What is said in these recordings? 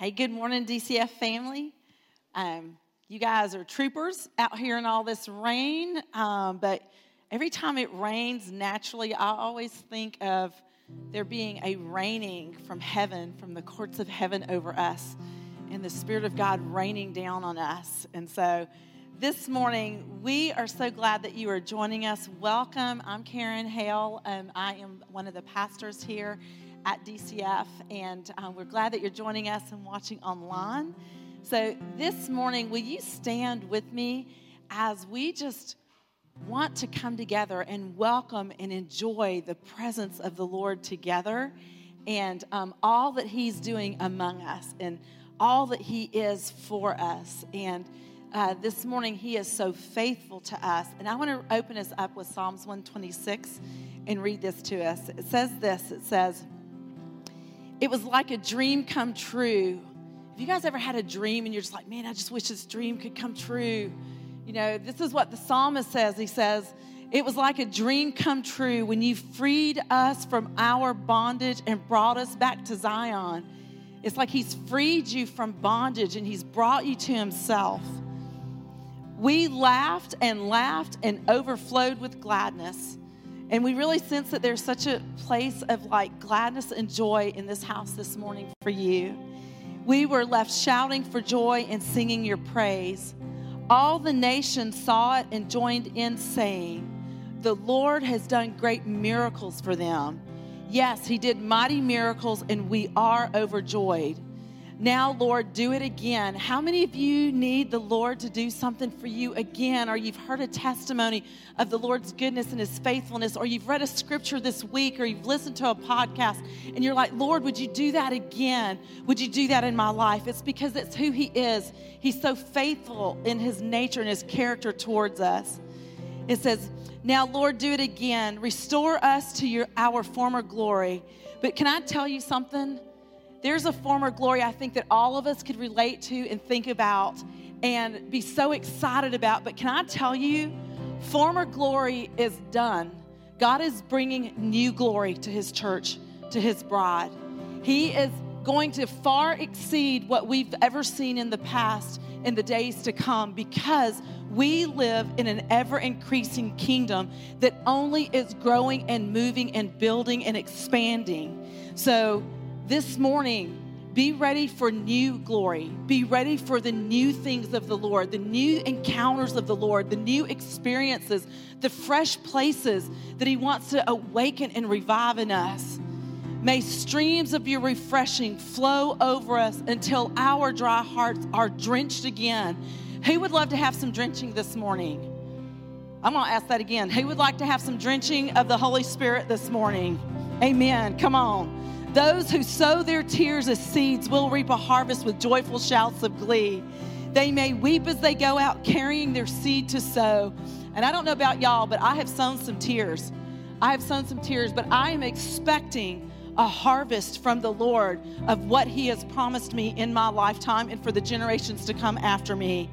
Hey, good morning, DCF family. Um, you guys are troopers out here in all this rain, um, but every time it rains, naturally, I always think of there being a raining from heaven, from the courts of heaven over us, and the Spirit of God raining down on us. And so this morning, we are so glad that you are joining us. Welcome. I'm Karen Hale. Um, I am one of the pastors here at DCF, and um, we're glad that you're joining us and watching online. So, this morning, will you stand with me as we just want to come together and welcome and enjoy the presence of the Lord together and um, all that He's doing among us and all that He is for us. And uh, this morning, He is so faithful to us. And I want to open us up with Psalms 126 and read this to us. It says this it says, it was like a dream come true. Have you guys ever had a dream and you're just like, man, I just wish this dream could come true? You know, this is what the psalmist says. He says, it was like a dream come true when you freed us from our bondage and brought us back to Zion. It's like he's freed you from bondage and he's brought you to himself. We laughed and laughed and overflowed with gladness. And we really sense that there's such a place of like gladness and joy in this house this morning for you. We were left shouting for joy and singing your praise. All the nations saw it and joined in saying, The Lord has done great miracles for them. Yes, He did mighty miracles, and we are overjoyed. Now, Lord, do it again. How many of you need the Lord to do something for you again? Or you've heard a testimony of the Lord's goodness and his faithfulness, or you've read a scripture this week, or you've listened to a podcast, and you're like, Lord, would you do that again? Would you do that in my life? It's because it's who he is. He's so faithful in his nature and his character towards us. It says, Now, Lord, do it again. Restore us to your, our former glory. But can I tell you something? There's a former glory I think that all of us could relate to and think about and be so excited about. But can I tell you, former glory is done. God is bringing new glory to his church, to his bride. He is going to far exceed what we've ever seen in the past in the days to come because we live in an ever increasing kingdom that only is growing and moving and building and expanding. So, this morning, be ready for new glory. Be ready for the new things of the Lord, the new encounters of the Lord, the new experiences, the fresh places that He wants to awaken and revive in us. May streams of your refreshing flow over us until our dry hearts are drenched again. Who would love to have some drenching this morning? I'm going to ask that again. Who would like to have some drenching of the Holy Spirit this morning? Amen. Come on. Those who sow their tears as seeds will reap a harvest with joyful shouts of glee. They may weep as they go out carrying their seed to sow. And I don't know about y'all, but I have sown some tears. I have sown some tears, but I am expecting a harvest from the Lord of what He has promised me in my lifetime and for the generations to come after me.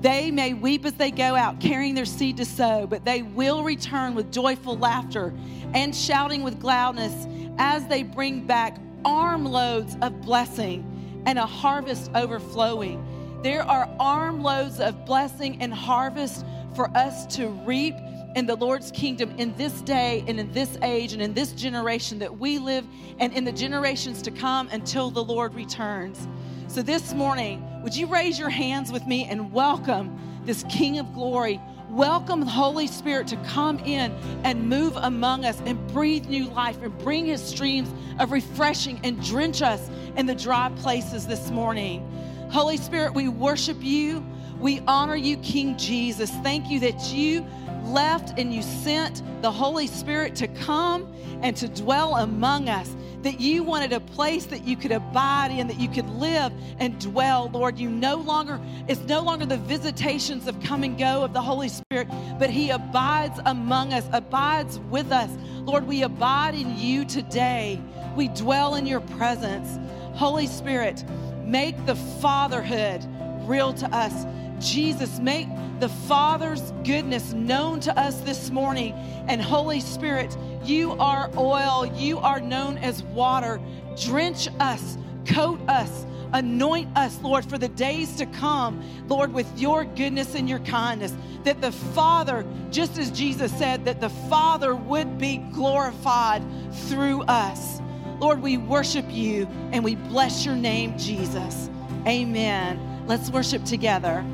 They may weep as they go out, carrying their seed to sow, but they will return with joyful laughter and shouting with gladness as they bring back armloads of blessing and a harvest overflowing. There are armloads of blessing and harvest for us to reap in the Lord's kingdom in this day and in this age and in this generation that we live and in the generations to come until the Lord returns. So this morning, would you raise your hands with me and welcome this King of glory welcome the Holy Spirit to come in and move among us and breathe new life and bring his streams of refreshing and drench us in the dry places this morning. Holy Spirit, we worship you. We honor you, King Jesus. Thank you that you left and you sent the Holy Spirit to come and to dwell among us that you wanted a place that you could abide in, that you could live and dwell, Lord. You no longer, it's no longer the visitations of come and go of the Holy Spirit, but He abides among us, abides with us. Lord, we abide in you today. We dwell in your presence. Holy Spirit, make the fatherhood real to us. Jesus, make the Father's goodness known to us this morning. And Holy Spirit, you are oil, you are known as water. Drench us, coat us, anoint us, Lord, for the days to come, Lord, with your goodness and your kindness. That the Father, just as Jesus said, that the Father would be glorified through us. Lord, we worship you and we bless your name, Jesus. Amen. Let's worship together.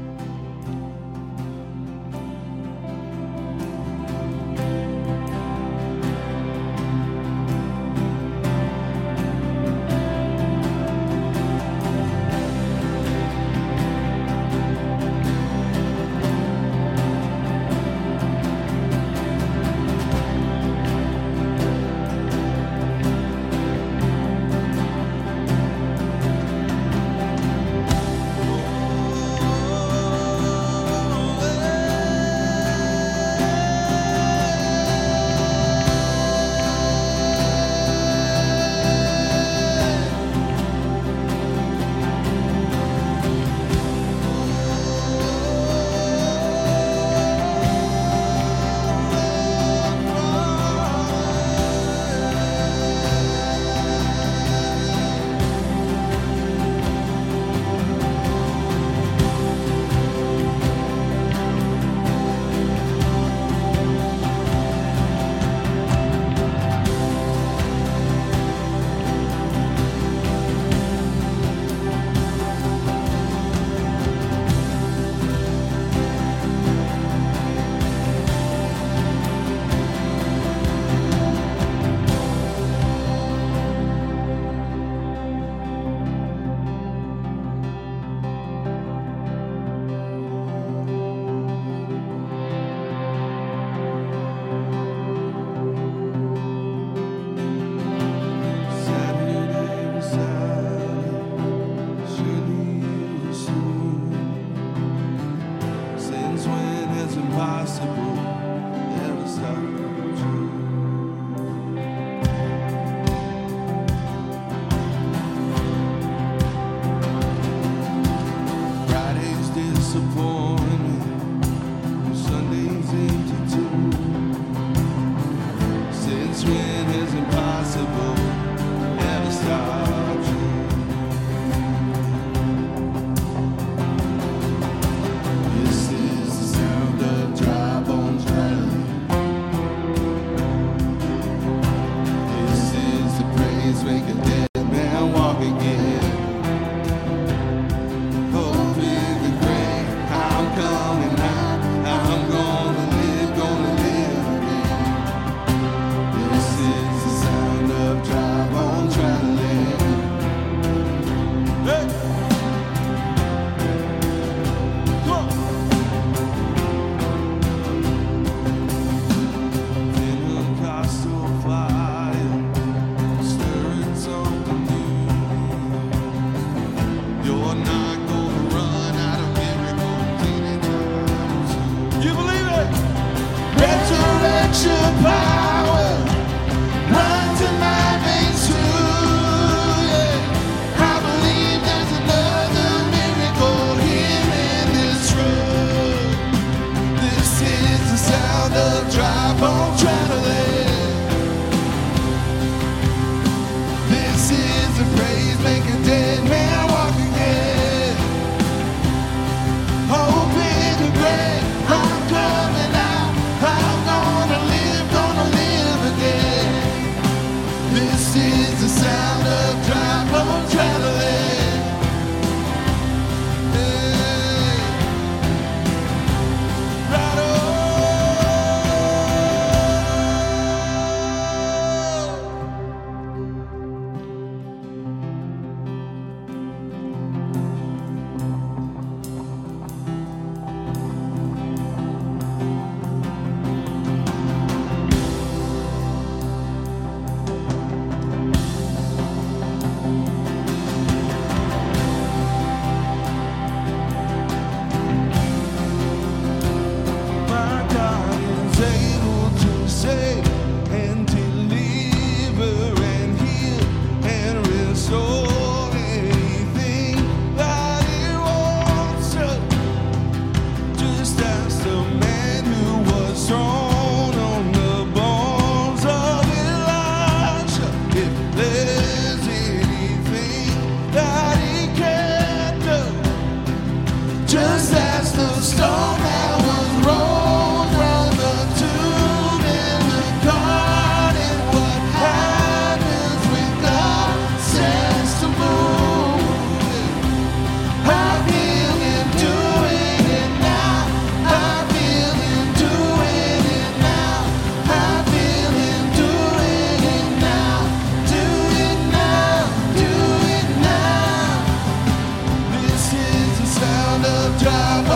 job.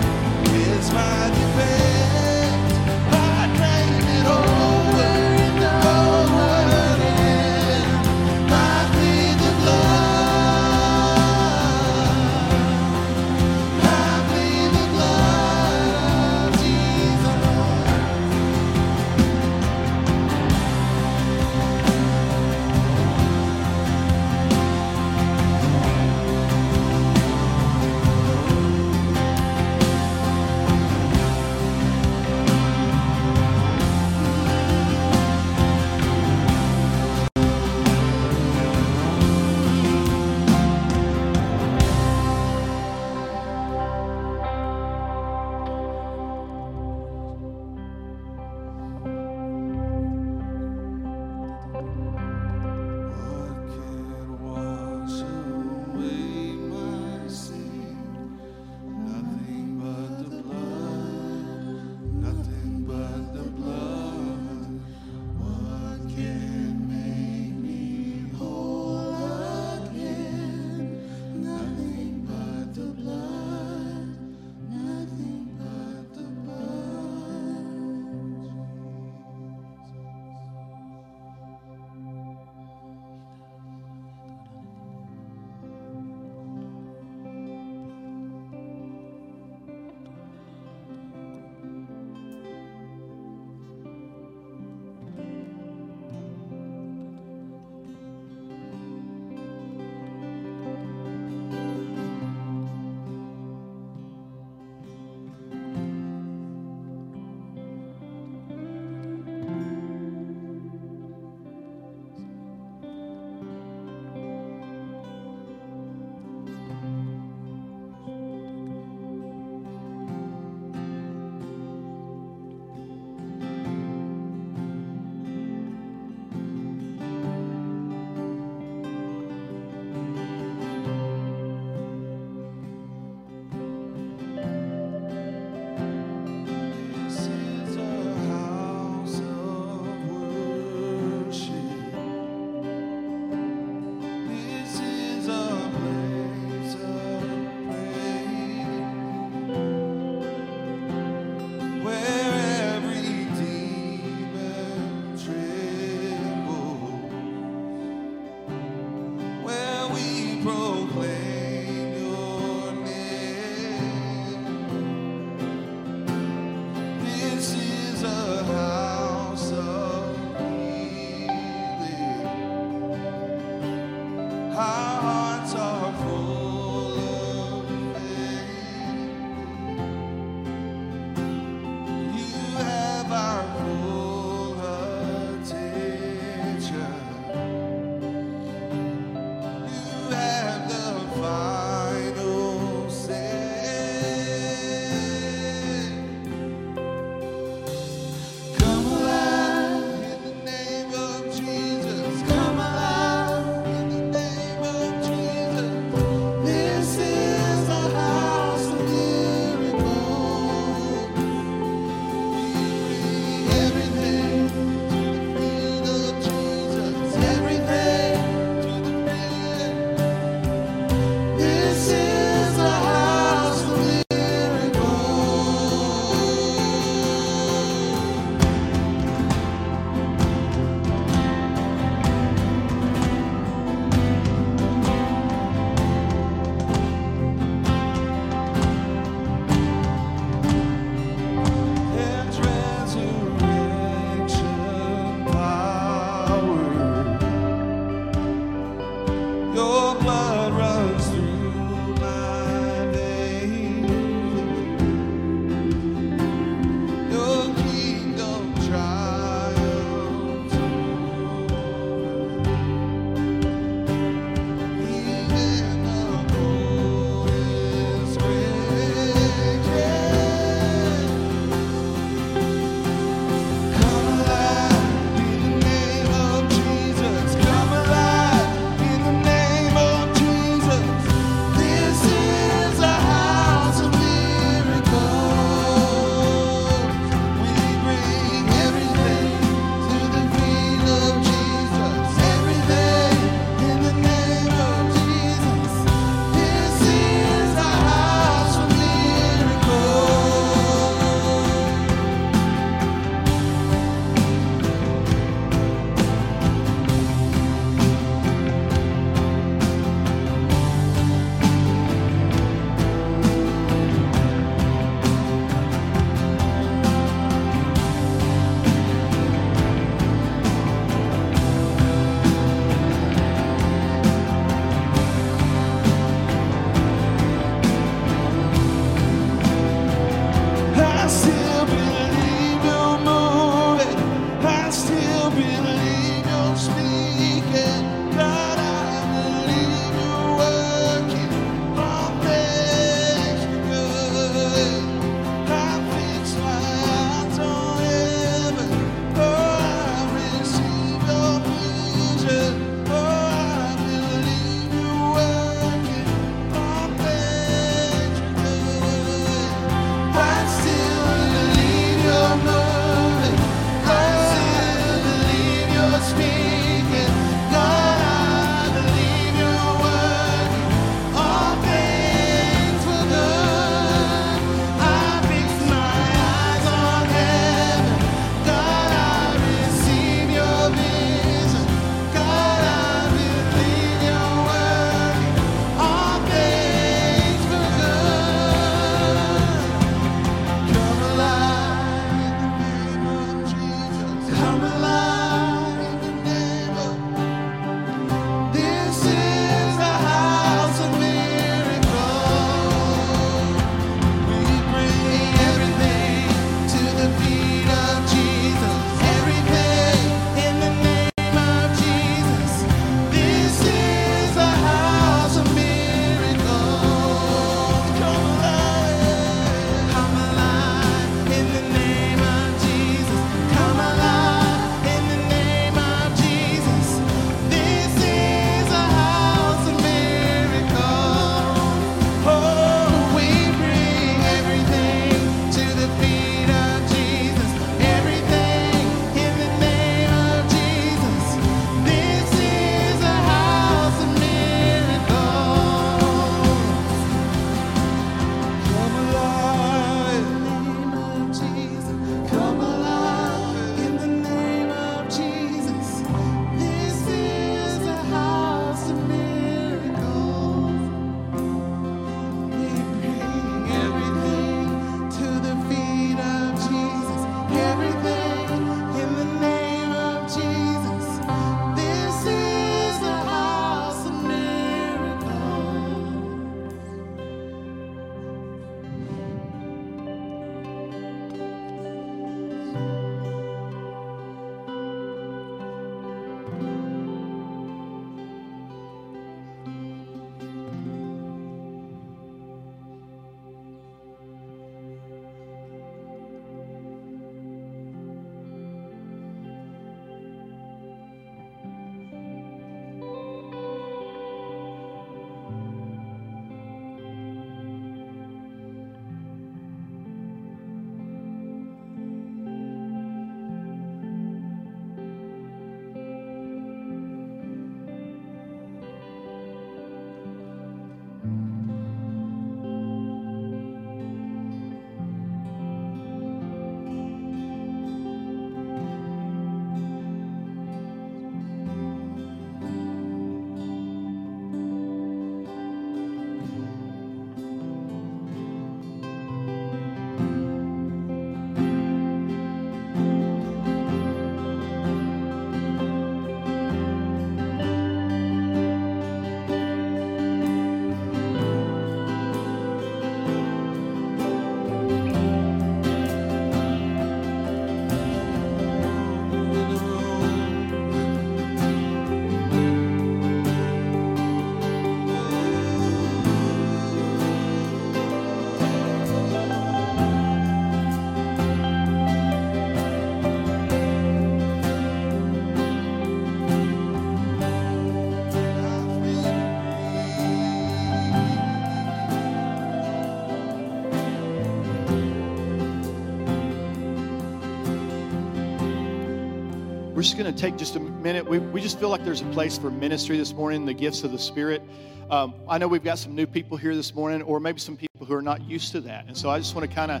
We're just going to take just a minute. We, we just feel like there's a place for ministry this morning, the gifts of the Spirit. Um, I know we've got some new people here this morning, or maybe some people who are not used to that. And so I just want to kind of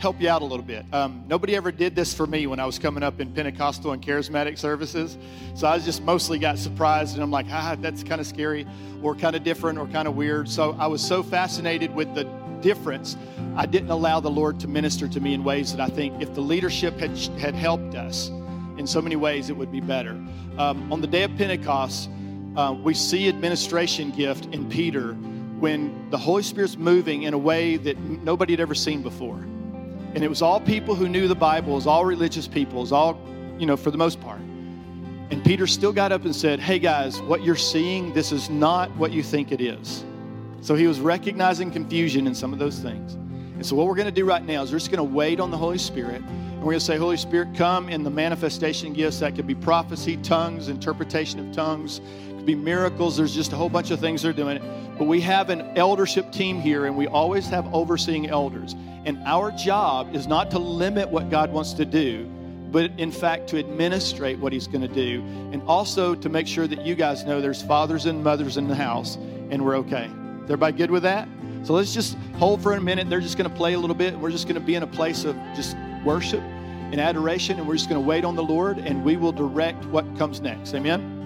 help you out a little bit. Um, nobody ever did this for me when I was coming up in Pentecostal and charismatic services. So I just mostly got surprised, and I'm like, ah, that's kind of scary, or kind of different, or kind of weird. So I was so fascinated with the difference, I didn't allow the Lord to minister to me in ways that I think if the leadership had, had helped us, in so many ways it would be better. Um, on the day of Pentecost, uh, we see administration gift in Peter when the Holy Spirit's moving in a way that nobody had ever seen before. And it was all people who knew the Bible, it was all religious people, it was all, you know, for the most part. And Peter still got up and said, Hey guys, what you're seeing, this is not what you think it is. So he was recognizing confusion in some of those things. And so, what we're going to do right now is we're just going to wait on the Holy Spirit. And we're going to say, Holy Spirit, come in the manifestation gifts. That could be prophecy, tongues, interpretation of tongues, could be miracles. There's just a whole bunch of things they're doing. But we have an eldership team here, and we always have overseeing elders. And our job is not to limit what God wants to do, but in fact to administrate what He's going to do. And also to make sure that you guys know there's fathers and mothers in the house, and we're okay. Everybody good with that? So let's just hold for a minute. They're just going to play a little bit. We're just going to be in a place of just worship and adoration, and we're just going to wait on the Lord, and we will direct what comes next. Amen.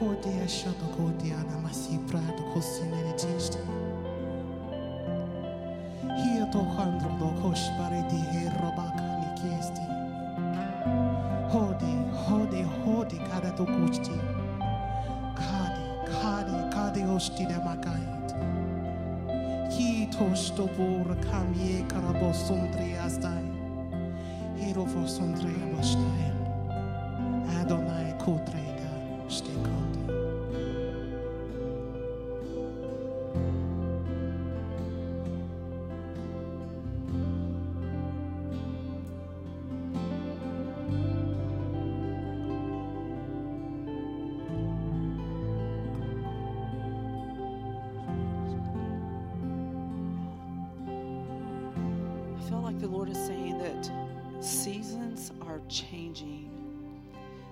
Hodia shato kodia namasi prado kosinere tiste. Hia to handro do koshbare di herobaka ni kiesti. Hodi, hodi, hodi kada to kuchti. Kadi, kadi, kadi osti de makait. Ki tosto bor kamye karabo sundri astai. Hero for sundri abastai.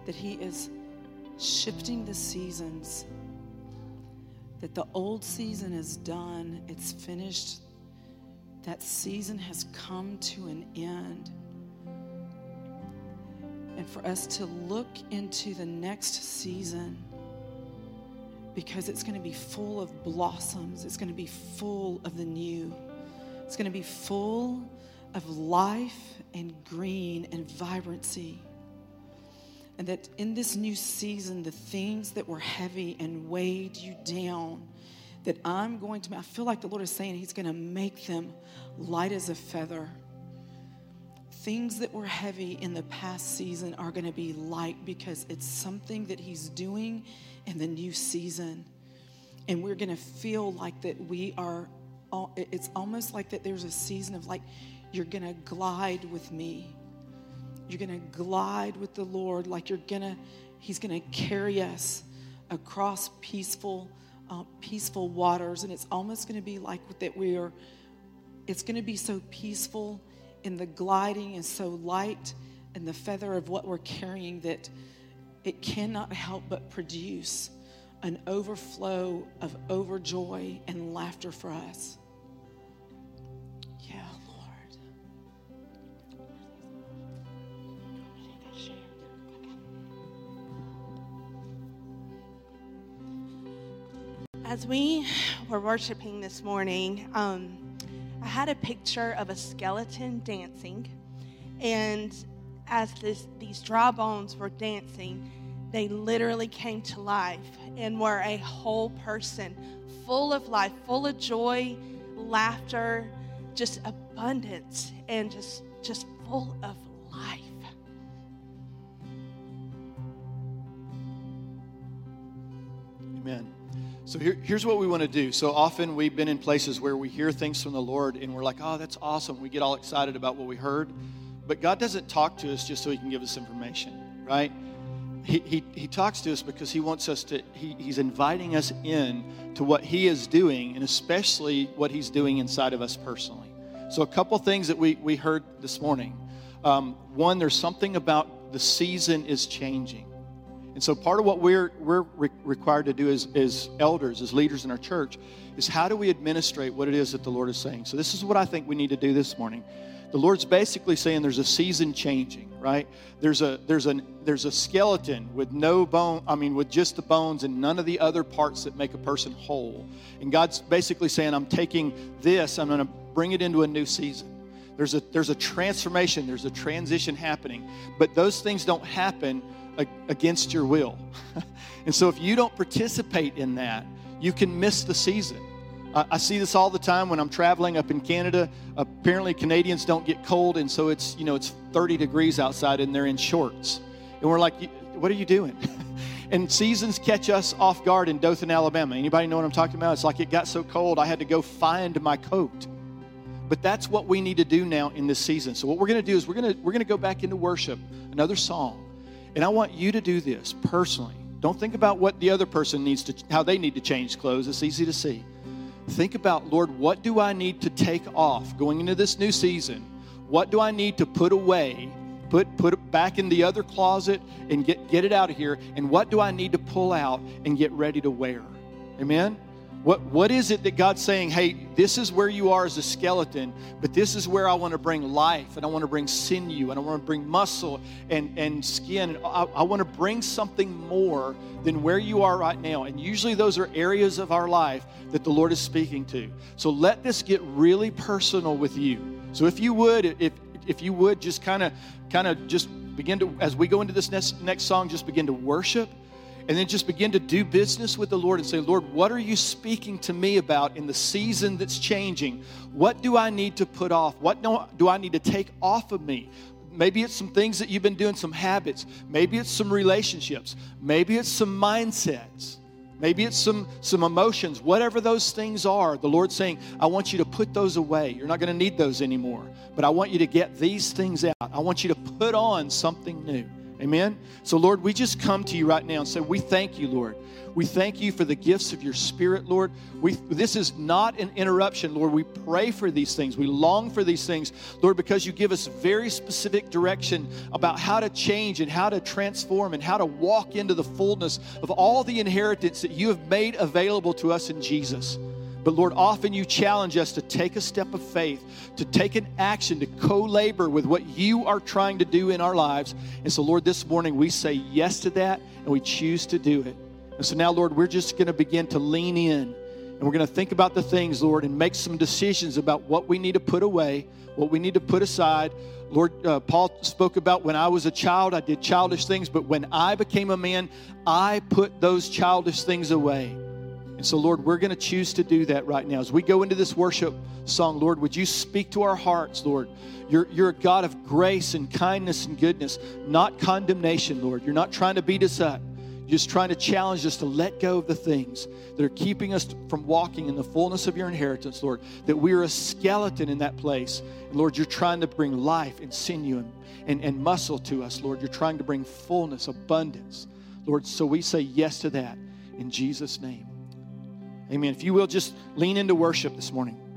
That He is shifting the seasons, that the old season is done, it's finished, that season has come to an end. And for us to look into the next season because it's going to be full of blossoms, it's going to be full of the new. It's going to be full of life and green and vibrancy. And that in this new season, the things that were heavy and weighed you down, that I'm going to, I feel like the Lord is saying He's going to make them light as a feather. Things that were heavy in the past season are going to be light because it's something that He's doing in the new season. And we're going to feel like that we are it's almost like that there's a season of like you're gonna glide with me You're going to glide with the Lord like you're going to, He's going to carry us across peaceful, uh, peaceful waters. And it's almost going to be like that we are, it's going to be so peaceful in the gliding and so light in the feather of what we're carrying that it cannot help but produce an overflow of overjoy and laughter for us. As we were worshiping this morning, um, I had a picture of a skeleton dancing, and as this, these dry bones were dancing, they literally came to life and were a whole person, full of life, full of joy, laughter, just abundance, and just just full of life. Amen. So here, here's what we want to do. So often we've been in places where we hear things from the Lord and we're like, oh, that's awesome. We get all excited about what we heard. But God doesn't talk to us just so He can give us information, right? He, he, he talks to us because He wants us to, he, He's inviting us in to what He is doing and especially what He's doing inside of us personally. So, a couple things that we, we heard this morning. Um, one, there's something about the season is changing. And so part of what we're, we're re- required to do as, as elders, as leaders in our church, is how do we administrate what it is that the Lord is saying? So this is what I think we need to do this morning. The Lord's basically saying there's a season changing, right? There's a there's a there's a skeleton with no bone, I mean with just the bones and none of the other parts that make a person whole. And God's basically saying, I'm taking this, I'm going to bring it into a new season. There's a there's a transformation, there's a transition happening. But those things don't happen against your will. and so if you don't participate in that, you can miss the season. I see this all the time when I'm traveling up in Canada. Apparently, Canadians don't get cold, and so it's you know it's 30 degrees outside, and they're in shorts, and we're like, "What are you doing?" and seasons catch us off guard in Dothan, Alabama. Anybody know what I'm talking about? It's like it got so cold, I had to go find my coat. But that's what we need to do now in this season. So what we're going to do is we're going to we're going to go back into worship, another song. And I want you to do this personally. Don't think about what the other person needs to, how they need to change clothes. It's easy to see. Think about, Lord, what do I need to take off going into this new season? What do I need to put away, put put it back in the other closet and get, get it out of here? And what do I need to pull out and get ready to wear? Amen? What, what is it that God's saying, hey, this is where you are as a skeleton, but this is where I want to bring life, and I want to bring sinew, and I want to bring muscle and, and skin. And I, I want to bring something more than where you are right now. And usually those are areas of our life that the Lord is speaking to. So let this get really personal with you. So if you would, if, if you would just kind of kind of just begin to, as we go into this next, next song, just begin to worship and then just begin to do business with the Lord and say, Lord, what are you speaking to me about in the season that's changing? What do I need to put off? What do I need to take off of me? Maybe it's some things that you've been doing, some habits. Maybe it's some relationships. Maybe it's some mindsets. Maybe it's some, some emotions. Whatever those things are, the Lord's saying, I want you to put those away. You're not going to need those anymore. But I want you to get these things out. I want you to put on something new. Amen? So, Lord, we just come to you right now and say, We thank you, Lord. We thank you for the gifts of your Spirit, Lord. We, this is not an interruption, Lord. We pray for these things. We long for these things, Lord, because you give us very specific direction about how to change and how to transform and how to walk into the fullness of all the inheritance that you have made available to us in Jesus. But Lord, often you challenge us to take a step of faith, to take an action, to co labor with what you are trying to do in our lives. And so, Lord, this morning we say yes to that and we choose to do it. And so now, Lord, we're just going to begin to lean in and we're going to think about the things, Lord, and make some decisions about what we need to put away, what we need to put aside. Lord, uh, Paul spoke about when I was a child, I did childish things, but when I became a man, I put those childish things away. And so, Lord, we're going to choose to do that right now. As we go into this worship song, Lord, would you speak to our hearts, Lord? You're, you're a God of grace and kindness and goodness, not condemnation, Lord. You're not trying to beat us up. just trying to challenge us to let go of the things that are keeping us from walking in the fullness of your inheritance, Lord. That we are a skeleton in that place. And Lord, you're trying to bring life and sinew and, and, and muscle to us, Lord. You're trying to bring fullness, abundance, Lord. So we say yes to that in Jesus' name. Amen. If you will, just lean into worship this morning.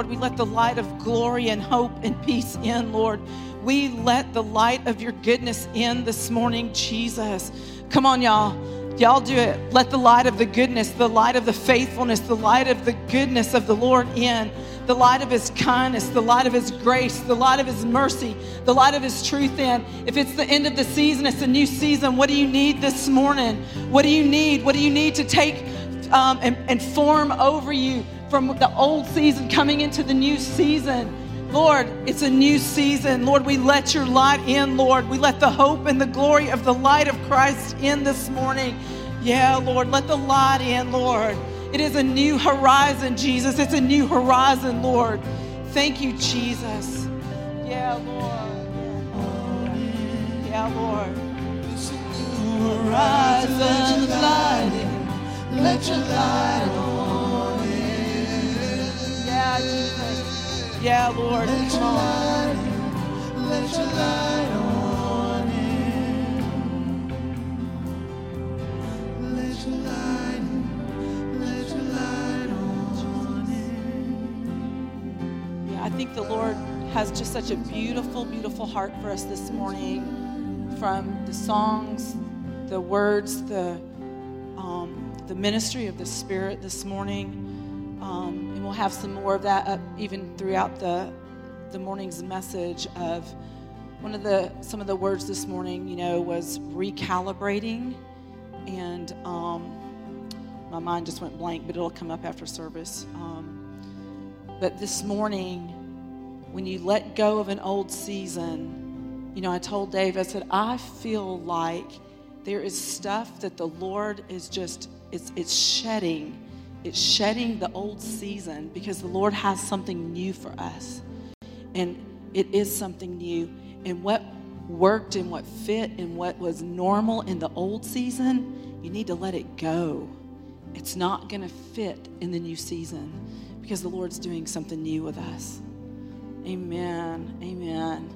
Lord. We let the light of glory and hope and peace in, Lord. We let the light of your goodness in this morning, Jesus. Come on, y'all. Y'all do it. Let the light of the goodness, the light of the faithfulness, the light of the goodness of the Lord in, the light of his kindness, the light of his grace, the light of his mercy, the light of his truth in. If it's the end of the season, it's a new season. What do you need this morning? What do you need? What do you need to take um, and, and form over you from the old season coming into the new season? Lord, it's a new season. Lord, we let your light in, Lord. We let the hope and the glory of the light of Christ in this morning. Yeah, Lord, let the light in, Lord. It is a new horizon, Jesus. It's a new horizon, Lord. Thank you, Jesus. Yeah, Lord. Yeah, Lord. Horizon lighting. Let your light on. Yeah, Jesus. Yeah, Lord. Come on. Let your light on in. Let your light in. Let your light on in. Yeah, I think the Lord has just such a beautiful, beautiful heart for us this morning. From the songs, the words, the um, the ministry of the Spirit this morning, um, and we'll have some more of that up even throughout the the morning's message. Of one of the some of the words this morning, you know, was recalibrating, and um, my mind just went blank, but it'll come up after service. Um, but this morning, when you let go of an old season, you know, I told Dave, I said, I feel like there is stuff that the Lord is just, it's, it's shedding. It's shedding the old season because the Lord has something new for us. And it is something new. And what worked and what fit and what was normal in the old season, you need to let it go. It's not going to fit in the new season because the Lord's doing something new with us. Amen. Amen.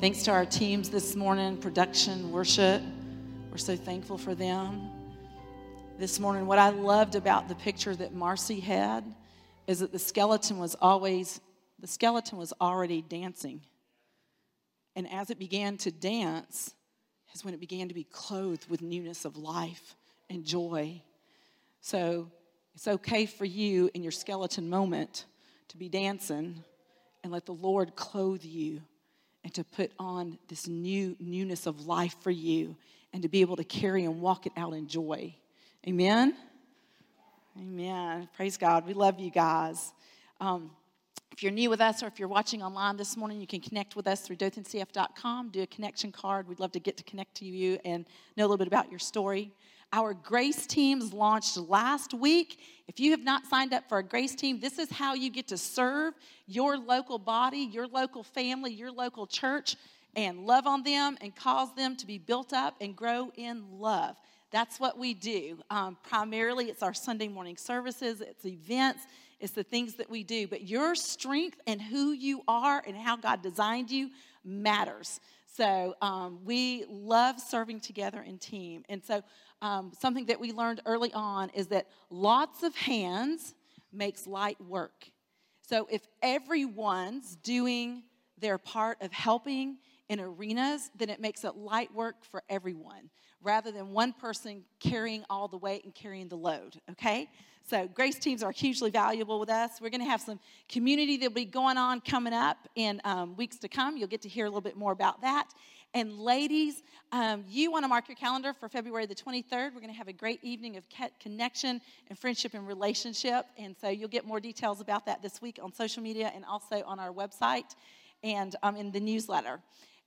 Thanks to our teams this morning, production, worship. We're so thankful for them. This morning, what I loved about the picture that Marcy had is that the skeleton was always, the skeleton was already dancing. And as it began to dance, is when it began to be clothed with newness of life and joy. So it's okay for you in your skeleton moment to be dancing and let the Lord clothe you and to put on this new newness of life for you and to be able to carry and walk it out in joy. Amen. Amen. Praise God. We love you guys. Um, if you're new with us or if you're watching online this morning, you can connect with us through dothancf.com, do a connection card. We'd love to get to connect to you and know a little bit about your story. Our grace teams launched last week. If you have not signed up for a grace team, this is how you get to serve your local body, your local family, your local church, and love on them and cause them to be built up and grow in love. That's what we do. Um, primarily, it's our Sunday morning services, it's events, it's the things that we do. But your strength and who you are and how God designed you matters. So um, we love serving together in team. And so um, something that we learned early on is that lots of hands makes light work. So if everyone's doing their part of helping in arenas, then it makes it light work for everyone rather than one person carrying all the weight and carrying the load, okay? So, grace teams are hugely valuable with us. We're going to have some community that'll be going on coming up in um, weeks to come. You'll get to hear a little bit more about that. And, ladies, um, you want to mark your calendar for February the 23rd. We're going to have a great evening of connection and friendship and relationship. And so, you'll get more details about that this week on social media and also on our website and um, in the newsletter.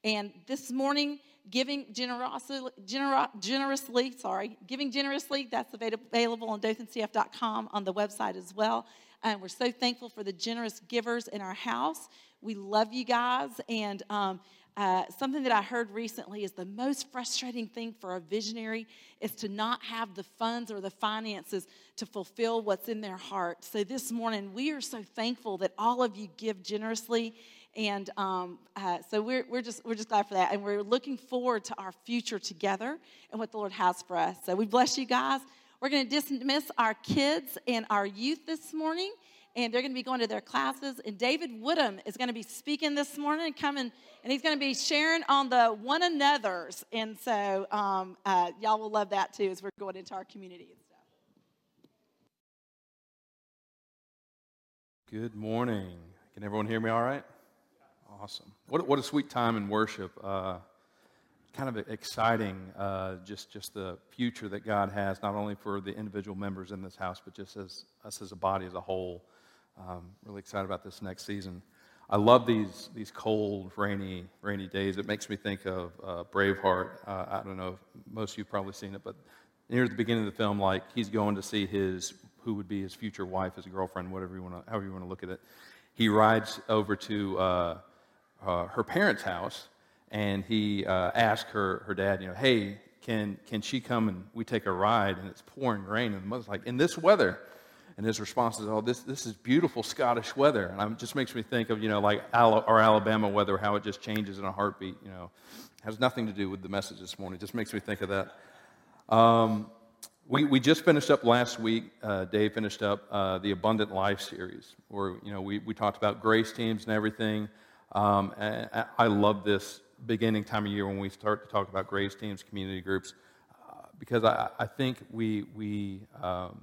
And this morning, giving generously, generously, sorry, giving generously, that's available on dothancf.com on the website as well. And we're so thankful for the generous givers in our house. We love you guys. And um, uh, something that I heard recently is the most frustrating thing for a visionary is to not have the funds or the finances to fulfill what's in their heart. So this morning, we are so thankful that all of you give generously and um, uh, so we're, we're, just, we're just glad for that. And we're looking forward to our future together and what the Lord has for us. So we bless you guys. We're going to dismiss our kids and our youth this morning, and they're going to be going to their classes. And David Woodham is going to be speaking this morning, and coming, and he's going to be sharing on the one another's. And so um, uh, y'all will love that too as we're going into our community. Good morning. Can everyone hear me all right? Awesome. What, what a sweet time in worship. Uh, kind of exciting, uh, just, just the future that God has, not only for the individual members in this house, but just as us as a body as a whole. Um, really excited about this next season. I love these, these cold, rainy, rainy days. It makes me think of uh, Braveheart. Uh, I don't know most of you probably seen it, but near the beginning of the film, like he's going to see his, who would be his future wife, his girlfriend, whatever you want to, however you want to look at it. He rides over to uh, her parents' house, and he uh, asked her, her dad, you know, hey, can, can she come and we take a ride? And it's pouring rain. And the mother's like, in this weather? And his response is, oh, this, this is beautiful Scottish weather. And it just makes me think of, you know, like our Alabama weather, how it just changes in a heartbeat, you know. It Has nothing to do with the message this morning. It just makes me think of that. Um, we, we just finished up last week. Uh, Dave finished up uh, the Abundant Life series, where you know we, we talked about grace teams and everything. Um, I love this beginning time of year when we start to talk about grace teams, community groups, uh, because I, I, think we, we um,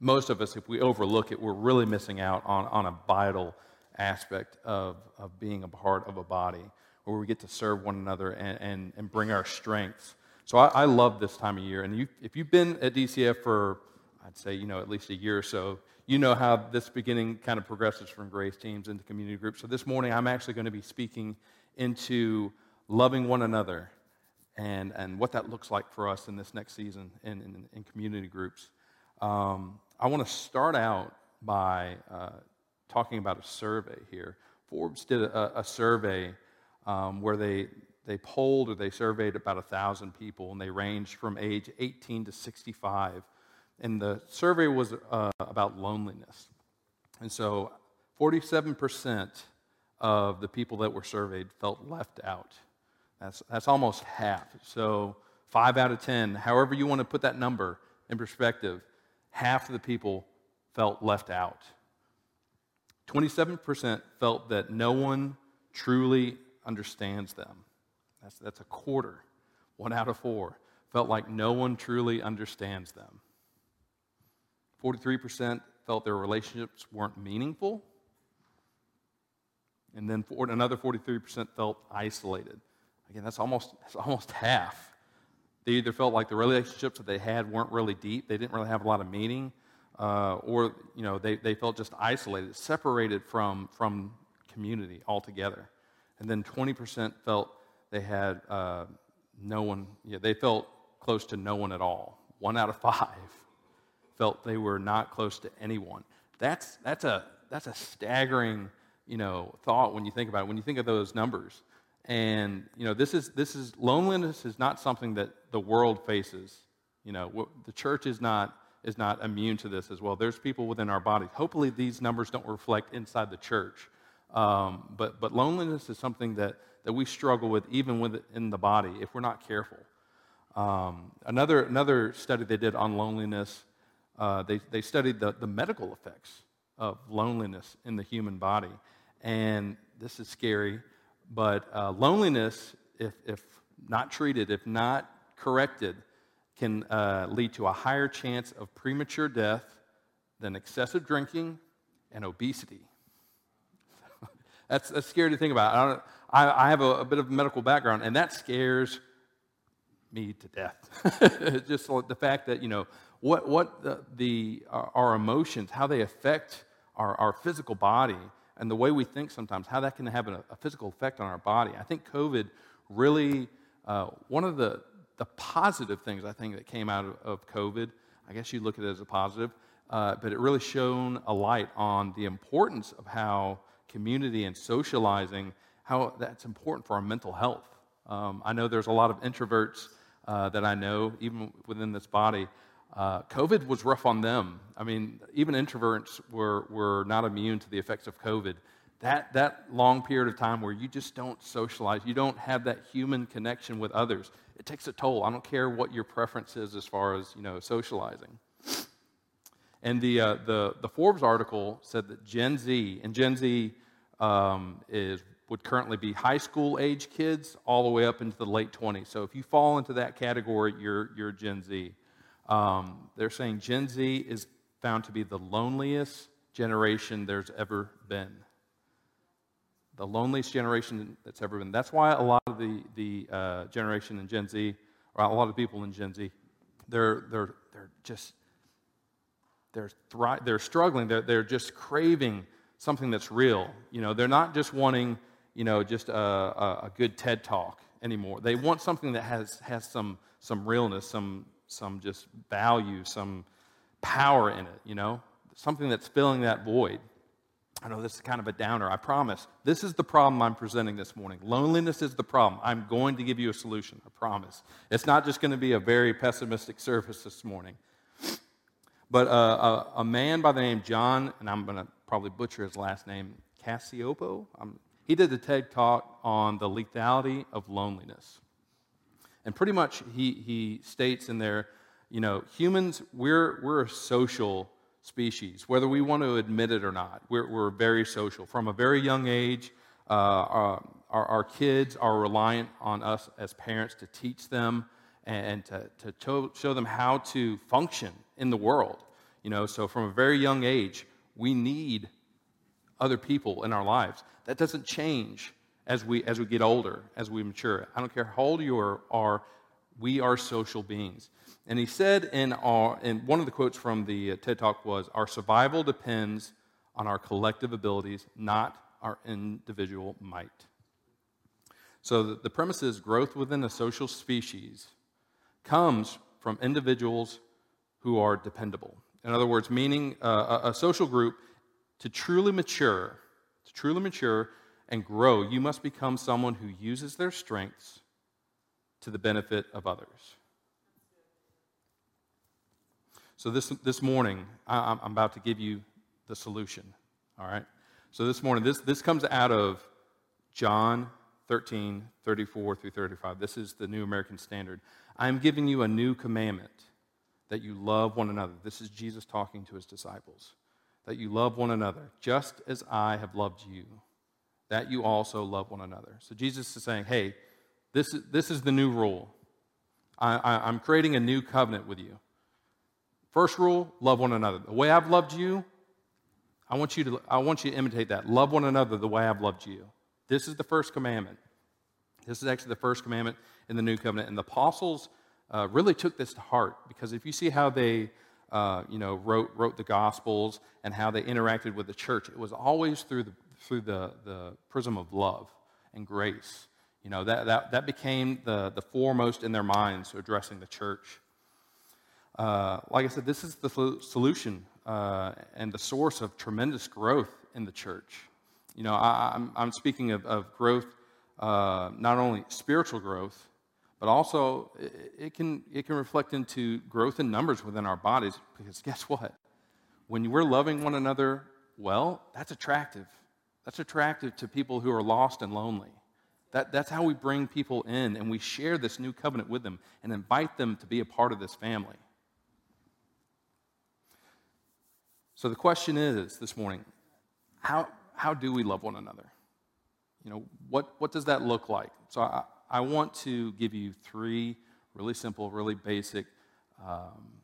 most of us, if we overlook it, we're really missing out on, on a vital aspect of, of being a part of a body where we get to serve one another and, and, and bring our strengths. So I, I love this time of year. And you, if you've been at DCF for, I'd say, you know, at least a year or so, you know how this beginning kind of progresses from grace teams into community groups. So this morning, I'm actually going to be speaking into loving one another and, and what that looks like for us in this next season in, in, in community groups. Um, I want to start out by uh, talking about a survey here. Forbes did a, a survey um, where they, they polled or they surveyed about 1,000 people, and they ranged from age 18 to 65 and the survey was uh, about loneliness. And so 47% of the people that were surveyed felt left out. That's, that's almost half. So, five out of 10, however you want to put that number in perspective, half of the people felt left out. 27% felt that no one truly understands them. That's, that's a quarter. One out of four felt like no one truly understands them. 43% felt their relationships weren't meaningful. And then for, another 43% felt isolated. Again, that's almost, that's almost half. They either felt like the relationships that they had weren't really deep, they didn't really have a lot of meaning, uh, or you know, they, they felt just isolated, separated from, from community altogether. And then 20% felt they had uh, no one, yeah, they felt close to no one at all. One out of five felt they were not close to anyone. That's, that's, a, that's a staggering you know, thought when you think about it, when you think of those numbers. And, you know, this is, this is, loneliness is not something that the world faces. You know, the church is not, is not immune to this as well. There's people within our bodies. Hopefully, these numbers don't reflect inside the church. Um, but, but loneliness is something that, that we struggle with even within the body if we're not careful. Um, another, another study they did on loneliness uh, they, they studied the, the medical effects of loneliness in the human body. And this is scary, but uh, loneliness, if, if not treated, if not corrected, can uh, lead to a higher chance of premature death than excessive drinking and obesity. that's, that's scary to think about. I, I, I have a, a, bit of a medical background, and that scares me to death. Just the fact that, you know, what, what the, the, our emotions, how they affect our, our physical body, and the way we think sometimes, how that can have a, a physical effect on our body. I think COVID really, uh, one of the, the positive things I think that came out of, of COVID, I guess you look at it as a positive, uh, but it really shone a light on the importance of how community and socializing, how that's important for our mental health. Um, I know there's a lot of introverts uh, that I know, even within this body, uh, COVID was rough on them. I mean, even introverts were, were not immune to the effects of COVID. that, that long period of time where you just don't socialize, you don't have that human connection with others, it takes a toll. I don't care what your preference is as far as you know socializing. And the, uh, the, the Forbes article said that Gen Z, and Gen Z um, is, would currently be high school age kids all the way up into the late 20s. So if you fall into that category, you're, you're Gen Z. Um, they're saying Gen Z is found to be the loneliest generation there's ever been the loneliest generation that's ever been. That's why a lot of the, the uh, generation in Gen Z, or a lot of people in Gen Z, they're, they're, they're just, they're, thri- they're struggling. They're, they're just craving something that's real. You know, they're not just wanting, you know, just a, a, a good TED talk anymore. They want something that has, has some, some realness, some, some just value, some power in it, you know, something that's filling that void. I know this is kind of a downer, I promise. This is the problem I'm presenting this morning. Loneliness is the problem. I'm going to give you a solution, I promise. It's not just going to be a very pessimistic service this morning. But uh, a, a, man by the name John, and I'm going to probably butcher his last name, Cacioppo, um, he did a TED talk on the lethality of loneliness. And pretty much he, he states in there, you know, humans, we're, we're a social species, whether we want to admit it or not. We're, we're very social. From a very young age, uh, our, our, kids are reliant on us as parents to teach them and to, to show them how to function in the world. You know, so from a very young age, we need other people in our lives. That doesn't change as we, as we get older, as we mature. I don't care how old you are, are we are social beings. And he said in, our, in one of the quotes from the uh, TED Talk was, Our survival depends on our collective abilities, not our individual might. So the, the premise is growth within a social species comes from individuals who are dependable. In other words, meaning uh, a, a social group to truly mature, to truly mature and grow, you must become someone who uses their strengths to the benefit of others. So, this, this morning, I, I'm about to give you the solution. All right? So, this morning, this, this comes out of John 13, 34 through 35. This is the New American Standard. I'm giving you a new commandment that you love one another. This is Jesus talking to his disciples. That you love one another, just as I have loved you, that you also love one another. So Jesus is saying, hey, this is, this is the new rule. I, I, I'm creating a new covenant with you. First rule, love one another. The way I've loved you, I want you to, I want you to imitate that. Love one another the way I've loved you. This is the first commandment. This is actually the first commandment in the new covenant. And the apostles uh, really took this to heart because if you see how they, uh, you know, wrote, wrote the Gospels and how they interacted with the church, it was always through the, through the, the prism of love and grace. You know, that, that, that became the, the foremost in their minds addressing the church. Uh, like I said, this is the solution uh, and the source of tremendous growth in the church. You know, I, am I'm, I'm speaking of, of growth, uh, not only spiritual growth, but also it, it, can, it can reflect into growth in numbers within our bodies. Because guess what? When we're loving one another well, that's attractive. That's attractive to people who are lost and lonely. That, that's how we bring people in and we share this new covenant with them and invite them to be a part of this family. So the question is this morning how, how do we love one another? You know, what, what does that look like? So I, I want to give you three really simple, really basic, um,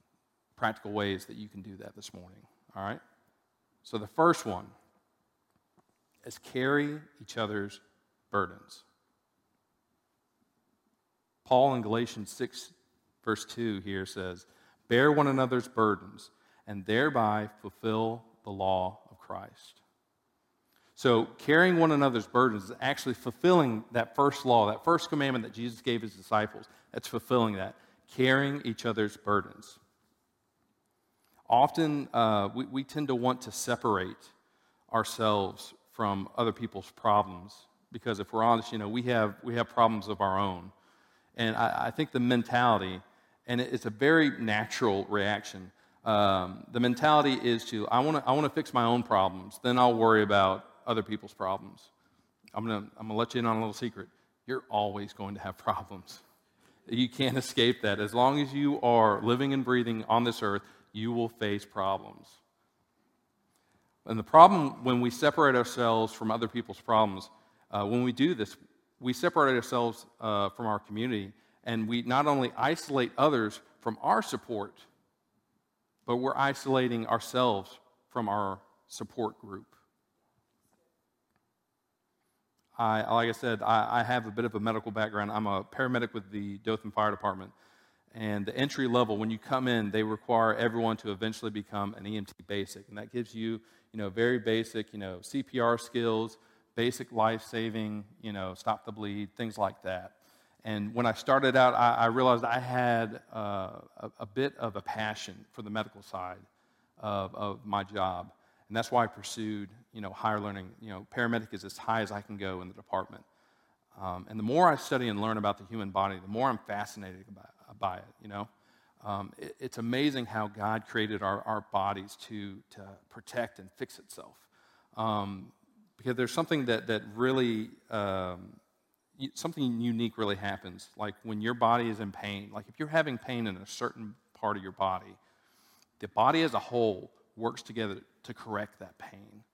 practical ways that you can do that this morning. All right? So the first one is carry each other's burdens. Paul in Galatians 6, verse 2 here says, Bear one another's burdens and thereby fulfill the law of Christ. So, carrying one another's burdens is actually fulfilling that first law, that first commandment that Jesus gave his disciples. That's fulfilling that, carrying each other's burdens. Often, uh, we, we tend to want to separate ourselves from other people's problems because if we're honest, you know, we have, we have problems of our own. And I, I think the mentality, and it's a very natural reaction, um, the mentality is to, I want to I wanna fix my own problems, then I'll worry about other people's problems. I'm going to I'm gonna let you in on a little secret. You're always going to have problems. You can't escape that. As long as you are living and breathing on this earth, you will face problems. And the problem when we separate ourselves from other people's problems, uh, when we do this, we separate ourselves uh, from our community and we not only isolate others from our support, but we're isolating ourselves from our support group. I, like I said, I, I, have a bit of a medical background. I'm a paramedic with the Dothan Fire Department. And the entry level, when you come in, they require everyone to eventually become an EMT basic. And that gives you, you know, very basic, you know, CPR skills, basic life saving, you know, stop the bleed, things like that. And when I started out, I, I realized I had uh, a, a, bit of a passion for the medical side of, of my job. And that's why I pursued, you know, higher learning. You know, paramedic is as high as I can go in the department. Um, and the more I study and learn about the human body, the more I'm fascinated by, by it, you know. Um, it, it's amazing how God created our, our bodies to, to protect and fix itself. Um, because there's something that, that really, um, something unique really happens. Like when your body is in pain, like if you're having pain in a certain part of your body, the body as a whole works together to correct that pain.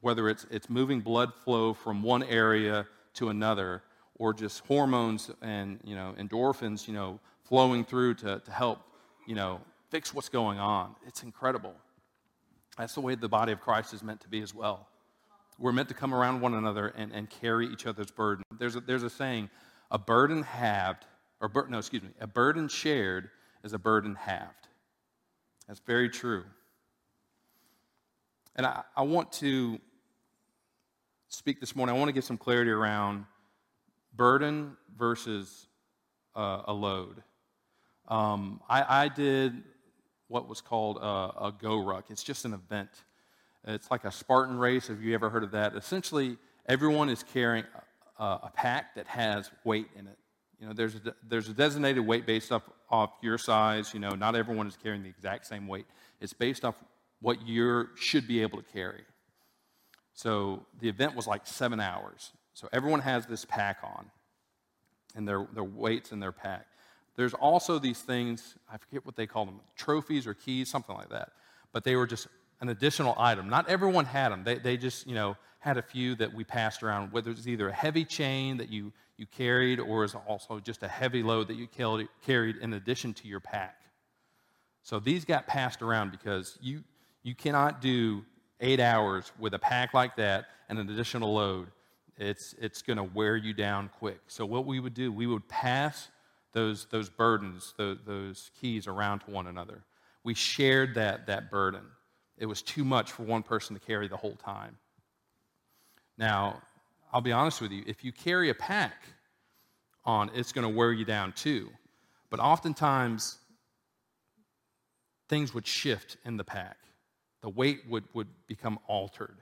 Whether it's, it's moving blood flow from one area to another, or just hormones and you know, endorphins you know, flowing through to, to help you know, fix what's going on. It's incredible. That's the way the body of Christ is meant to be as well. We're meant to come around one another and, and carry each other's burden. There's a, there's a saying, a burden halved, or bur- no, excuse me, a burden shared is a burden halved. That's very true. And I, I want to speak this morning, I want to get some clarity around burden versus uh, a load. Um, I, I, did what was called a, a GORUCK. It's just an event. It's like a Spartan race. Have you ever heard of that? Essentially, everyone is carrying a, a pack that has weight in it. You know, there's a, there's a designated weight based off, off your size. You know, not everyone is carrying the exact same weight. It's based off what you should be able to carry. So the event was like seven hours. So everyone has this pack on, and their, their weights in their pack. There's also these things, I forget what they call them, trophies or keys, something like that. But they were just an additional item. Not everyone had them. They, they just, you know, had a few that we passed around, whether it's either a heavy chain that you, you carried or is also just a heavy load that you carried in addition to your pack. So these got passed around because you, you cannot do eight hours with a pack like that and an additional load. It's, it's going to wear you down quick. So what we would do, we would pass those, those burdens, those, those keys around to one another. We shared that, that burden. It was too much for one person to carry the whole time. Now, I'll be honest with you, if you carry a pack on, it's going to wear you down too. But oftentimes, things would shift in the pack. The weight would, would become altered.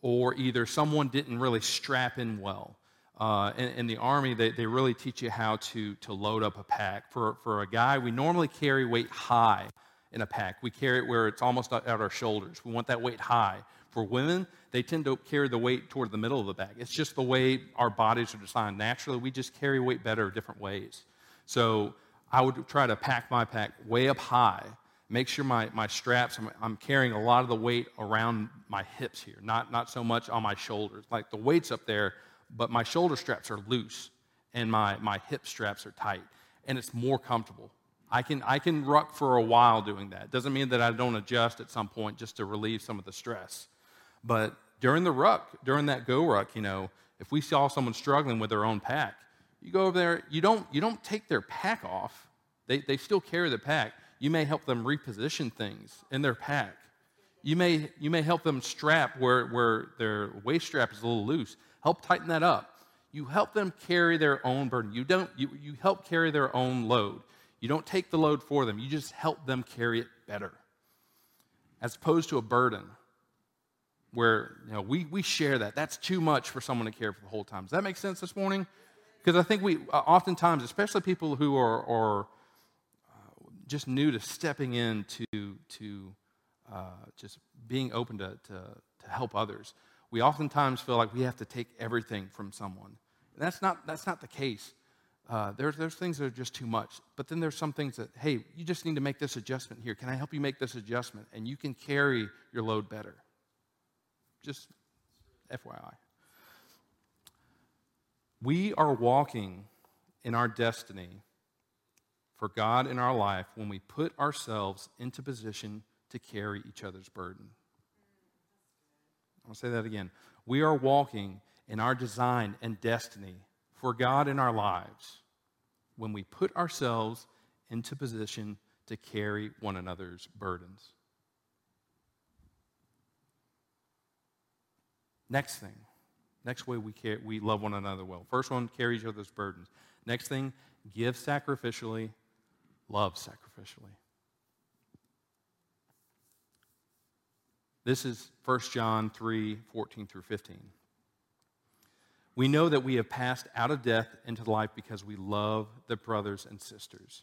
Or either someone didn't really strap in well. Uh, in, in, the Army, they, they really teach you how to, to load up a pack. For, for a guy, we normally carry weight high in a pack. We carry it where it's almost at our shoulders. We want that weight high. For women, they tend to carry the weight toward the middle of the bag. It's just the way our bodies are designed. Naturally, we just carry weight better different ways. So I would try to pack my pack way up high. Make sure my, my straps, I'm, I'm carrying a lot of the weight around my hips here, not, not so much on my shoulders. Like the weight's up there, but my shoulder straps are loose and my, my hip straps are tight. And it's more comfortable. I can, I can ruck for a while doing that. Doesn't mean that I don't adjust at some point just to relieve some of the stress. But during the ruck, during that GORUCK, you know, if we saw someone struggling with their own pack, you go over there, you don't, you don't take their pack off. They, they still carry the pack. You may help them reposition things in their pack. You may, you may help them strap where, where their waist strap is a little loose. Help tighten that up. You help them carry their own burden. You, don't, you, you help carry their own load. You don't take the load for them, you just help them carry it better. As opposed to a burden where you know, we, we share that. That's too much for someone to carry for the whole time. Does that make sense this morning? Because I think we uh, oftentimes, especially people who are, are uh, just new to stepping into to uh, just being open to, to, to help others, We oftentimes feel like we have to take everything from someone. And that's not, that's not the case. Uh, there's, there's things that are just too much. But then there's some things that, hey, you just need to make this adjustment here. Can I help you make this adjustment? And you can carry your load better. Just FYI. We are walking in our destiny for God in our life when we put ourselves into position to carry each other's burden. I'll say that again. We are walking in our design and destiny for God in our lives when we put ourselves into position to carry one another's burdens. Next thing, next way we, care, we love one another well. First one, carry each other's burdens. Next thing, give sacrificially, love sacrificially. This is 1 John 3 14 through 15. We know that we have passed out of death into life because we love the brothers and sisters.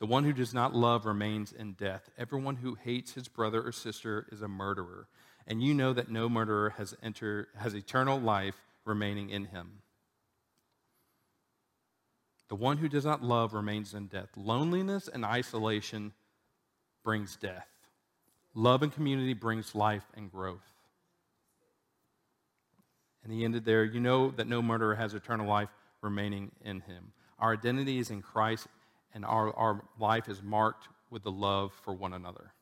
The one who does not love remains in death. Everyone who hates his brother or sister is a murderer. And you know that no murderer has, enter, has eternal life remaining in him. The one who does not love remains in death. Loneliness and isolation brings death. Love and community brings life and growth. And he ended there, you know that no murderer has eternal life remaining in him. Our identity is in Christ, and our, our life is marked with the love for one another.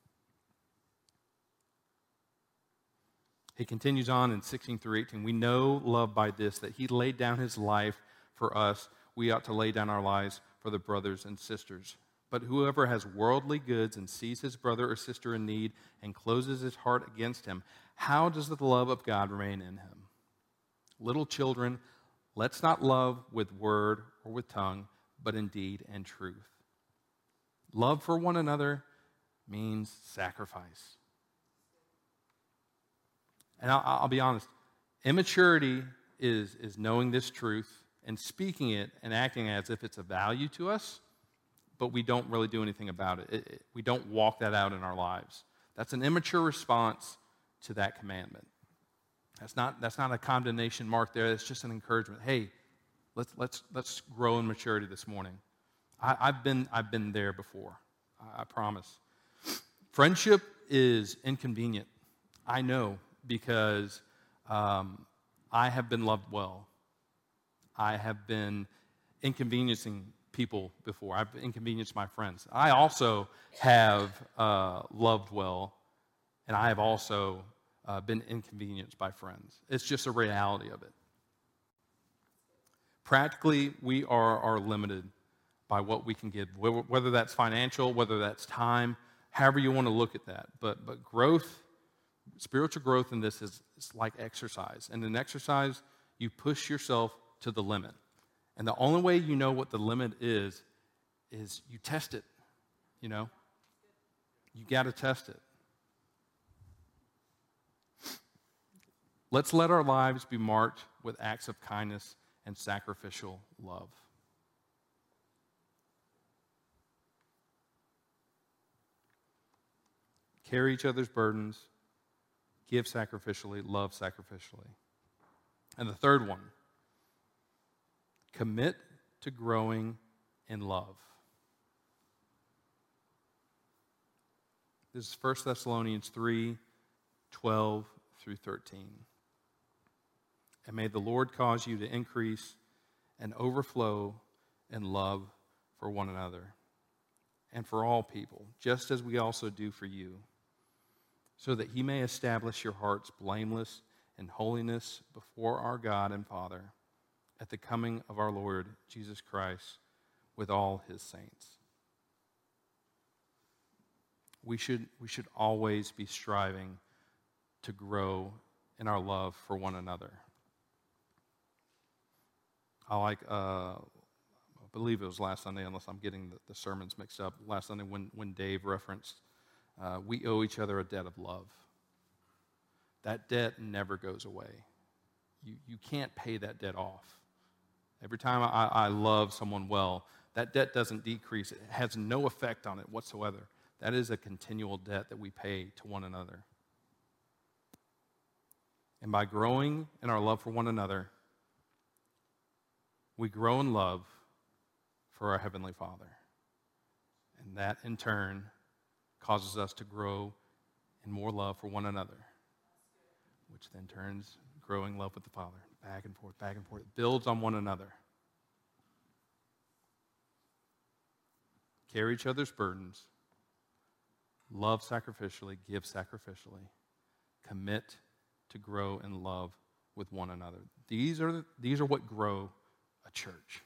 He continues on in 16 through 18. We know love by this, that he laid down his life for us. We ought to lay down our lives for the brothers and sisters. But whoever has worldly goods and sees his brother or sister in need and closes his heart against him, how does the love of God remain in him? Little children, let's not love with word or with tongue, but in deed and truth. Love for one another means sacrifice. And I'll, I'll, be honest, immaturity is, is knowing this truth and speaking it and acting as if it's a value to us, but we don't really do anything about it. it, it we don't walk that out in our lives. That's an immature response to that commandment. That's not, that's not a condemnation mark there. It's just an encouragement. Hey, let's, let's, let's grow in maturity this morning. I, have been, I've been there before, I, I promise. Friendship is inconvenient. I know because um, I have been loved well. I have been inconveniencing people before. I've inconvenienced my friends. I also have uh, loved well, and I have also uh, been inconvenienced by friends. It's just a reality of it. Practically, we are, are limited by what we can give, whether that's financial, whether that's time, however you want to look at that. But, but growth, spiritual growth in this is, is like exercise. And in exercise, you push yourself to the limit. And the only way you know what the limit is, is you test it. You know? You got to test it. Let's let our lives be marked with acts of kindness and sacrificial love. Carry each other's burdens, give sacrificially, love sacrificially. And the third one, commit to growing in love. This is 1 Thessalonians 3 12 through 13. And may the Lord cause you to increase and overflow in love for one another and for all people, just as we also do for you, so that he may establish your hearts blameless in holiness before our God and Father at the coming of our Lord Jesus Christ with all his saints. We should, we should always be striving to grow in our love for one another. I like, uh, I believe it was last Sunday, unless I'm getting the, the sermons mixed up, last Sunday when, when Dave referenced, uh, we owe each other a debt of love. That debt never goes away. You, you can't pay that debt off. Every time I, I love someone well, that debt doesn't decrease. It has no effect on it whatsoever. That is a continual debt that we pay to one another. And by growing in our love for one another, we grow in love for our Heavenly Father. And that in turn causes us to grow in more love for one another, which then turns growing love with the Father. Back and forth, back and forth. It builds on one another. Carry each other's burdens. Love sacrificially, give sacrificially. Commit to grow in love with one another. These are, these are what grow a church.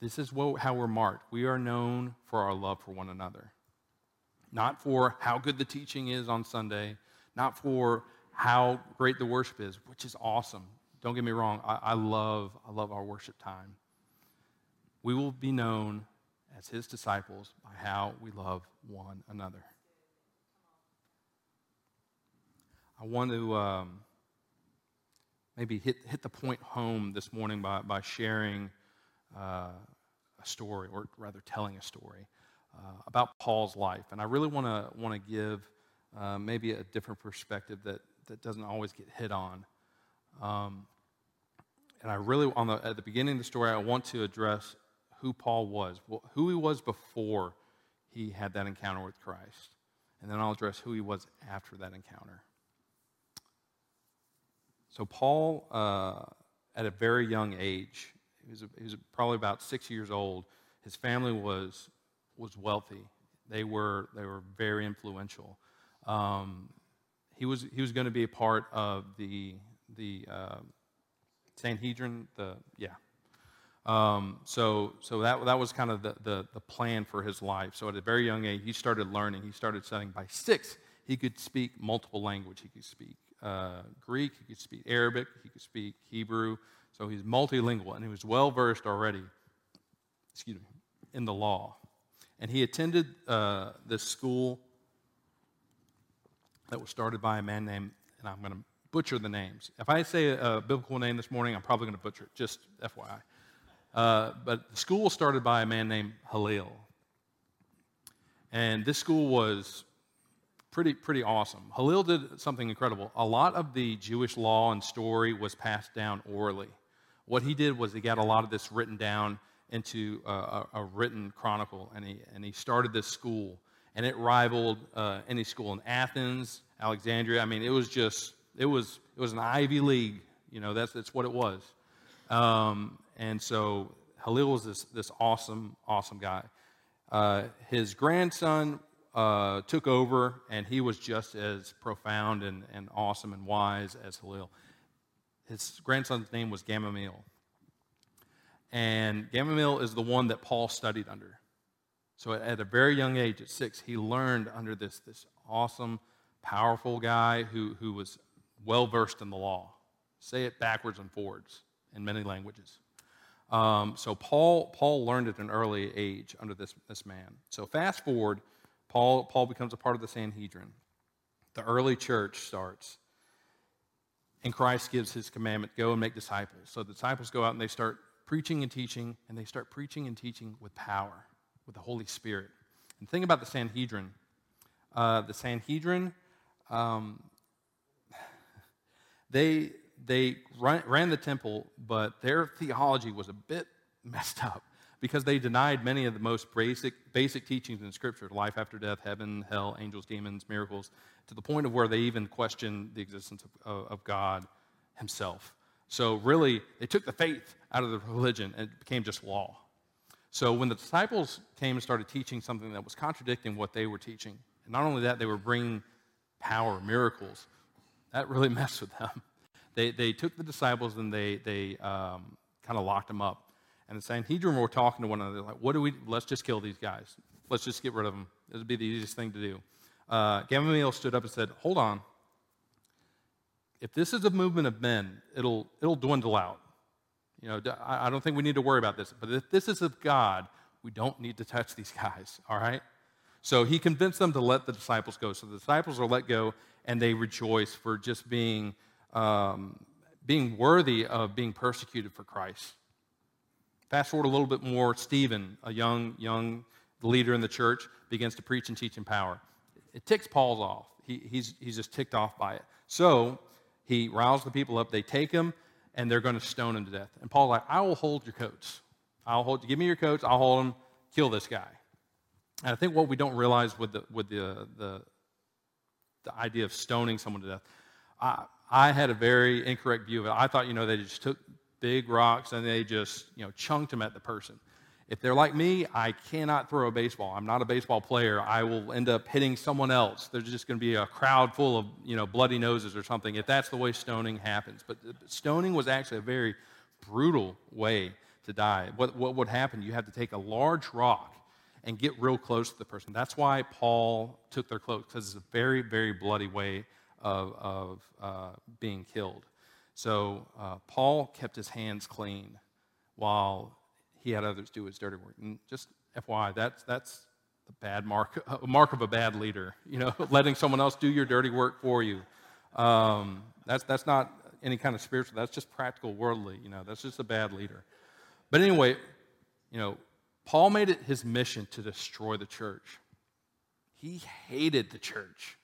This is what, how we're marked. We are known for our love for one another. Not for how good the teaching is on Sunday, not for how great the worship is, which is awesome. Don't get me wrong, I, I love, I love our worship time. We will be known as his disciples by how we love one another. I want to um, maybe hit, hit the point home this morning by, by sharing uh, a story, or rather telling a story uh, about Paul's life. And I really want to give uh, maybe a different perspective that, that doesn't always get hit on. Um, and I really, on the, at the beginning of the story, I want to address who Paul was, who he was before he had that encounter with Christ. And then I'll address who he was after that encounter. So, Paul, uh, at a very young age, he was, he was probably about six years old. His family was, was wealthy. They were, they were very influential. Um, he was, he was going to be a part of the, the uh, Sanhedrin, the, yeah. Um, so so that, that was kind of the, the, the plan for his life. So at a very young age, he started learning. He started studying. By six, he could speak multiple language. He could speak uh, Greek, he could speak Arabic, he could speak Hebrew. So he's multilingual, and he was well versed already, excuse me, in the law. And he attended uh, this school that was started by a man named, and I'm going to butcher the names. If I say a, biblical name this morning, I'm probably going to butcher it, just FYI. Uh, but the school was started by a man named Halil. And this school was pretty, pretty awesome. Halil did something incredible. A lot of the Jewish law and story was passed down orally. What he did was he got a lot of this written down into a, a, a written chronicle, and he, and he started this school. And it rivaled uh, any school in Athens, Alexandria. I mean, it was just, it was, it was an Ivy League. You know, that's, that's what it was. Um, and so Halil was this, this awesome, awesome guy. Uh, his grandson uh, took over, and he was just as profound and, and awesome and wise as Halil. His grandson's name was Gamaliel. And Gamaliel is the one that Paul studied under. So at, a very young age, at six, he learned under this, this awesome, powerful guy who, who was well versed in the law. Say it backwards and forwards in many languages. Um, so Paul, Paul learned at an early age under this, this man. So fast forward, Paul, Paul becomes a part of the Sanhedrin. The early church starts. And Christ gives his commandment go and make disciples. So the disciples go out and they start preaching and teaching, and they start preaching and teaching with power, with the Holy Spirit. And think about the Sanhedrin. Uh, the Sanhedrin, um, they, they ran, the temple, but their theology was a bit messed up because they denied many of the most basic, basic teachings in Scripture life after death, heaven, hell, angels, demons, miracles to the point of where they even questioned the existence of, of God Himself. So, really, they took the faith out of the religion and it became just law. So, when the disciples came and started teaching something that was contradicting what they were teaching, and not only that, they were bringing power, miracles, that really messed with them. They, they took the disciples and they, they um, kind of locked them up. And the Sanhedrin were talking to one another, like, what do we, let's just kill these guys. Let's just get rid of them. This would be the easiest thing to do. Uh, Gamaliel stood up and said, hold on. If this is a movement of men, it'll, it'll dwindle out. You know, I don't think we need to worry about this. But if this is of God, we don't need to touch these guys, all right? So he convinced them to let the disciples go. So the disciples are let go, and they rejoice for just being, um, being worthy of being persecuted for Christ. Fast forward a little bit more, Stephen, a young, young leader in the church, begins to preach and teach in power. It ticks Paul's off. He, he's, he's just ticked off by it. So he riles the people up. They take him, and they're going to stone him to death. And Paul's like, I will hold your coats. I'll hold. Give me your coats. I'll hold them. Kill this guy. And I think what we don't realize with the with the the, the idea of stoning someone to death, I, I had a very incorrect view of it. I thought, you know, they just took big rocks and they just, you know, chunked them at the person. If they're like me, I cannot throw a baseball. I'm not a baseball player. I will end up hitting someone else. There's just going to be a crowd full of, you know, bloody noses or something if that's the way stoning happens. But uh, stoning was actually a very brutal way to die. What, what would happen? You have to take a large rock and get real close to the person. That's why Paul took their clothes, because it's a very, very bloody way of, of uh, being killed. So uh, Paul kept his hands clean while he had others do his dirty work. And just FYI, that's, that's the bad mark, a mark of a bad leader, you know, letting someone else do your dirty work for you. Um, that's, that's not any kind of spiritual, that's just practical, worldly, you know, that's just a bad leader. But anyway, you know, Paul made it his mission to destroy the church. He hated the church.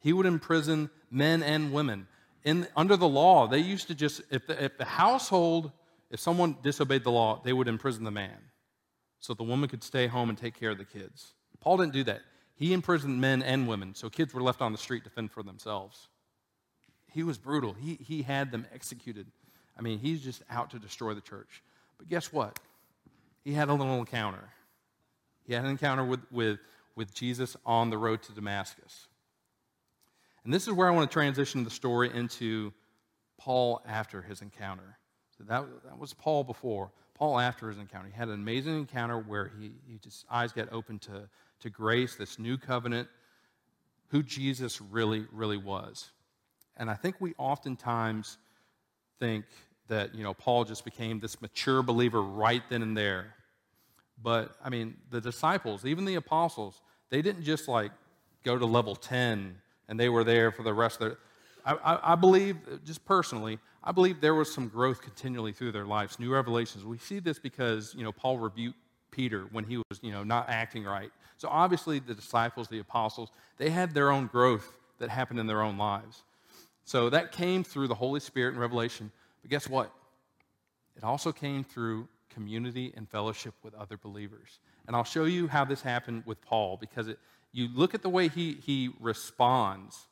He would imprison men and women. In, under the law, they used to just, if the, if the household, if someone disobeyed the law, they would imprison the man so the woman could stay home and take care of the kids. Paul didn't do that. He imprisoned men and women, so kids were left on the street to fend for themselves. He was brutal. He, he had them executed. I mean, he's just out to destroy the church. But guess what? He had a little encounter. He had an encounter with, with, with Jesus on the road to Damascus. And this is where I want to transition the story into Paul after his encounter. So that, that was Paul before. Paul after his encounter. He had an amazing encounter where he, he just eyes get open to, to grace, this new covenant, who Jesus really, really was. And I think we oftentimes think that, you know, Paul just became this mature believer right then and there. But I mean, the disciples, even the apostles, they didn't just like go to level 10 and they were there for the rest of their. I, I, I believe, just personally, I believe there was some growth continually through their lives, new revelations. We see this because you know Paul rebuked Peter when he was you know not acting right. So obviously the disciples, the apostles, they had their own growth that happened in their own lives. So that came through the Holy Spirit and revelation. But guess what? It also came through community and fellowship with other believers. And I'll show you how this happened with Paul because it, you look at the way he, he responds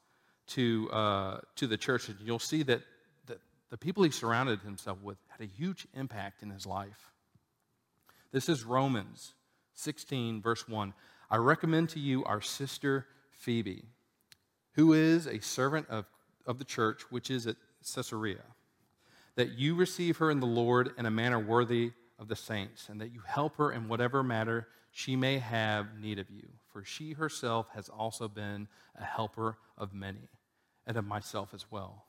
to, uh, to the church, and you'll see that the, the people he surrounded himself with had a huge impact in his life. This is Romans 16, verse 1. I recommend to you our sister Phoebe, who is a servant of, of the church which is at Caesarea, that you receive her in the Lord in a manner worthy of the saints, and that you help her in whatever matter she may have need of you. For she herself has also been a helper of many, and of myself as well.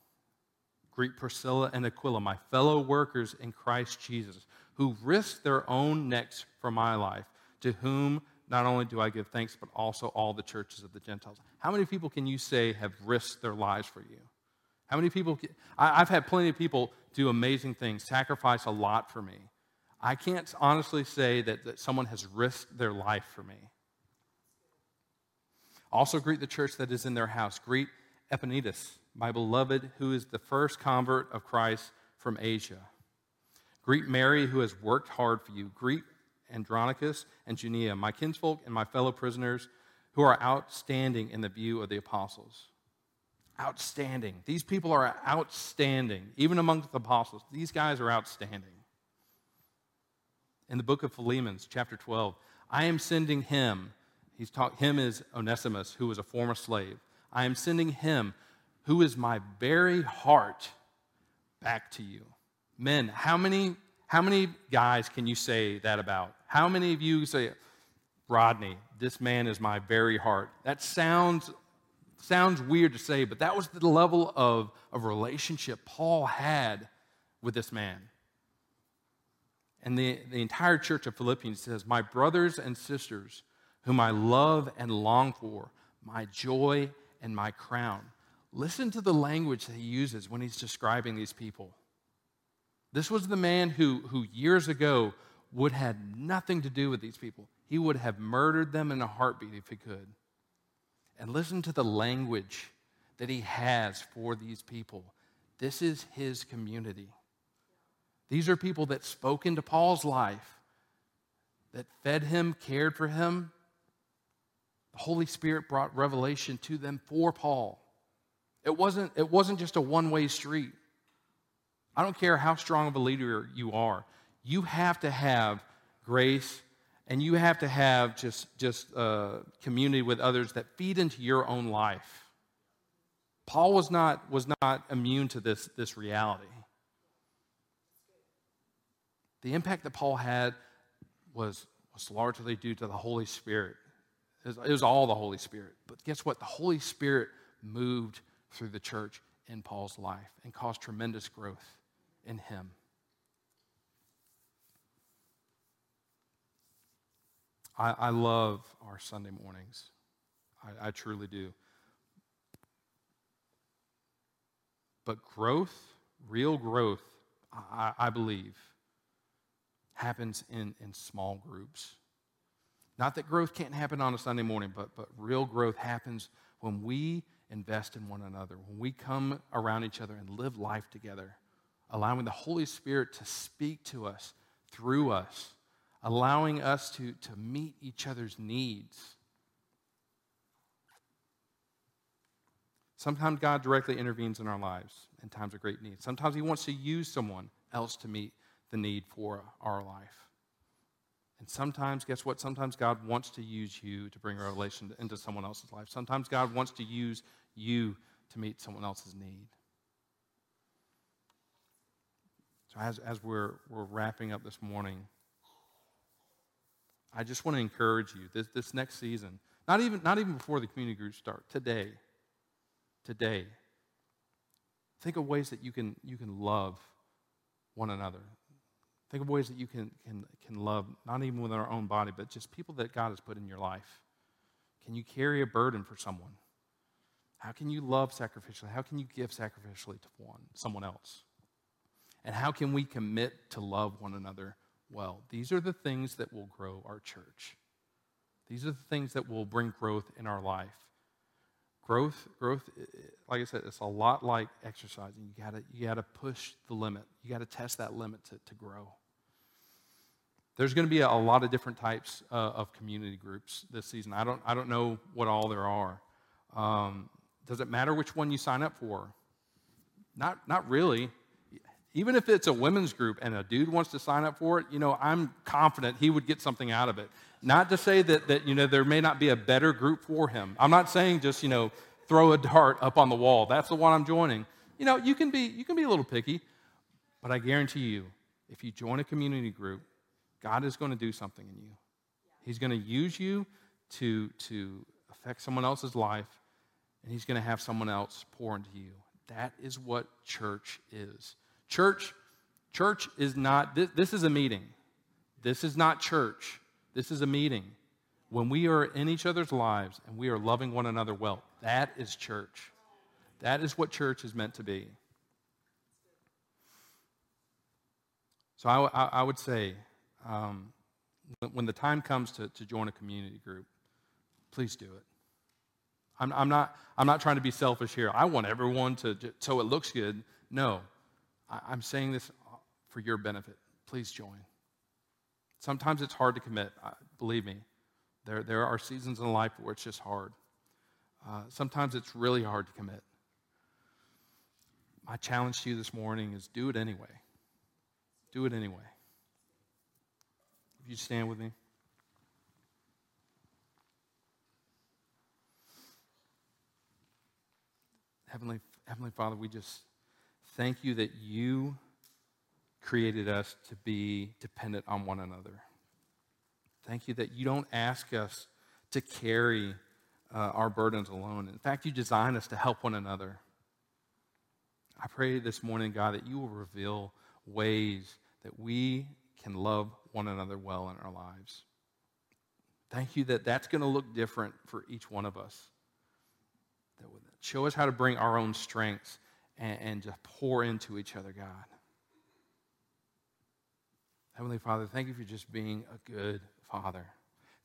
Greet Priscilla and Aquila, my fellow workers in Christ Jesus, who risked their own necks for my life, to whom not only do I give thanks, but also all the churches of the Gentiles. How many people can you say have risked their lives for you? How many people? I've had plenty of people do amazing things, sacrifice a lot for me. I can't honestly say that, that someone has risked their life for me. Also, greet the church that is in their house. Greet Epaenetus, my beloved, who is the first convert of Christ from Asia. Greet Mary, who has worked hard for you. Greet Andronicus and Junia, my kinsfolk and my fellow prisoners, who are outstanding in the view of the apostles. Outstanding. These people are outstanding, even amongst the apostles. These guys are outstanding in the book of Philemon, chapter 12. I am sending him, he's talk, him is Onesimus, who was a former slave. I am sending him, who is my very heart, back to you. Men, how many, how many guys can you say that about? How many of you say, Rodney, this man is my very heart? That sounds, sounds weird to say, but that was the level of, of relationship Paul had with this man. And the, the entire church of Philippians says, My brothers and sisters, whom I love and long for, my joy and my crown. Listen to the language that he uses when he's describing these people. This was the man who, who years ago would have nothing to do with these people. He would have murdered them in a heartbeat if he could. And listen to the language that He has for these people. This is His community. These are people that spoke into Paul's life, that fed him, cared for him. The Holy Spirit brought revelation to them for Paul. It wasn't, it wasn't just a one way street. I don't care how strong of a leader you are, you have to have grace and you have to have just, just uh, community with others that feed into your own life. Paul was not, was not immune to this, this reality. The impact that Paul had was, was largely due to the Holy Spirit. It was, it was all the Holy Spirit. But guess what? The Holy Spirit moved through the church in Paul's life and caused tremendous growth in him. I, I love our Sunday mornings. I, I truly do. But growth, real growth, I, I believe, happens in, in small groups. Not that growth can't happen on a Sunday morning, but, but real growth happens when we invest in one another, when we come around each other and live life together, allowing the Holy Spirit to speak to us through us, allowing us to, to meet each other's needs. Sometimes God directly intervenes in our lives in times of great need. Sometimes He wants to use someone else to meet the need for our life. And sometimes, guess what? Sometimes God wants to use you to bring revelation into someone else's life. Sometimes God wants to use you to meet someone else's need. So, as, as we're, we're wrapping up this morning, I just want to encourage you this, this next season, not even, not even before the community groups start, today, today, think of ways that you can, you can love one another. Think of ways that you can, can, can love, not even within our own body, but just people that God has put in your life. Can you carry a burden for someone? How can you love sacrificially? How can you give sacrificially to one, someone else? And how can we commit to love one another well? These are the things that will grow our church. These are the things that will bring growth in our life. Growth, growth, like I said, it's a lot like exercising. You gotta, you gotta push the limit. You gotta test that limit to, to grow. There's going to be a, a, lot of different types uh, of community groups this season. I don't, I don't know what all there are. Um, does it matter which one you sign up for? Not, not really. Even if it's a women's group and a dude wants to sign up for it, you know, I'm confident he would get something out of it. Not to say that, that you know, there may not be a better group for him. I'm not saying just, you know, throw a dart up on the wall. That's the one I'm joining. You know, you can be, you can be a little picky, but I guarantee you, if you join a community group, God is going to do something in you. He's going to use you to, to affect someone else's life, and He's going to have someone else pour into you. That is what church is. Church, church is not, this, this is a meeting. This is not church. This is a meeting. When we are in each other's lives and we are loving one another well, that is church. That is what church is meant to be. So I, I, I would say, um, when the time comes to, to join a community group, please do it. I'm, I'm, not, I'm not trying to be selfish here. I want everyone to, so it looks good. No, I, I'm saying this for your benefit. Please join. Sometimes it's hard to commit, believe me. There, there are seasons in life where it's just hard. Uh, sometimes it's really hard to commit. My challenge to you this morning is do it anyway. Do it anyway. If you stand with me. Heavenly, Heavenly Father, we just thank you that you created us to be dependent on one another. Thank you that you don't ask us to carry uh, our burdens alone. In fact, you design us to help one another. I pray this morning, God, that you will reveal ways that we can love one another well in our lives. Thank you that that's going to look different for each one of us. That would show us how to bring our own strengths and, and just pour into each other, God. Heavenly Father, thank you for just being a good Father.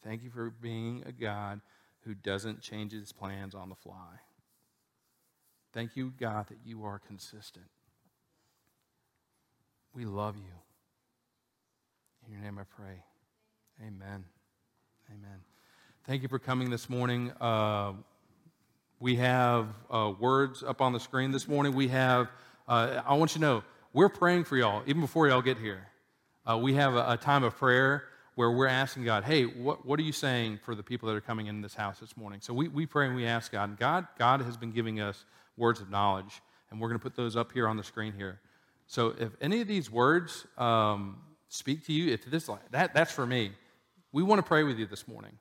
Thank you for being a God who doesn't change his plans on the fly. Thank you, God, that you are consistent. We love you. In your name I pray. Amen. Amen. Thank you for coming this morning. Uh, we have uh, words up on the screen this morning. We have, uh, I want you to know, we're praying for y'all even before y'all get here. Uh, we have a, a, time of prayer where we're asking God, hey, what, what are you saying for the people that are coming in this house this morning? So we, we pray and we ask God. And God, God has been giving us words of knowledge, and we're going to put those up here on the screen here. So if any of these words um, speak to you, if this that that's for me. We want to pray with you this morning.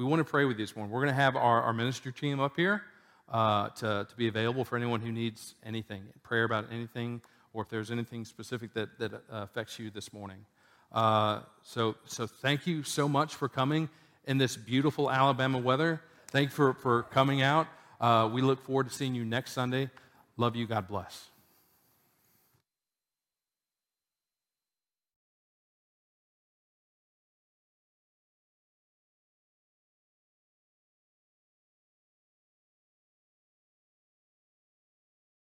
We want to pray with you this morning. We're going to have our, our ministry team up here uh, to, to be available for anyone who needs anything, prayer about anything, or if there's anything specific that, that uh, affects you this morning. Uh, so, so thank you so much for coming in this beautiful Alabama weather. Thank you for, for coming out. Uh, we look forward to seeing you next Sunday. Love you. God bless.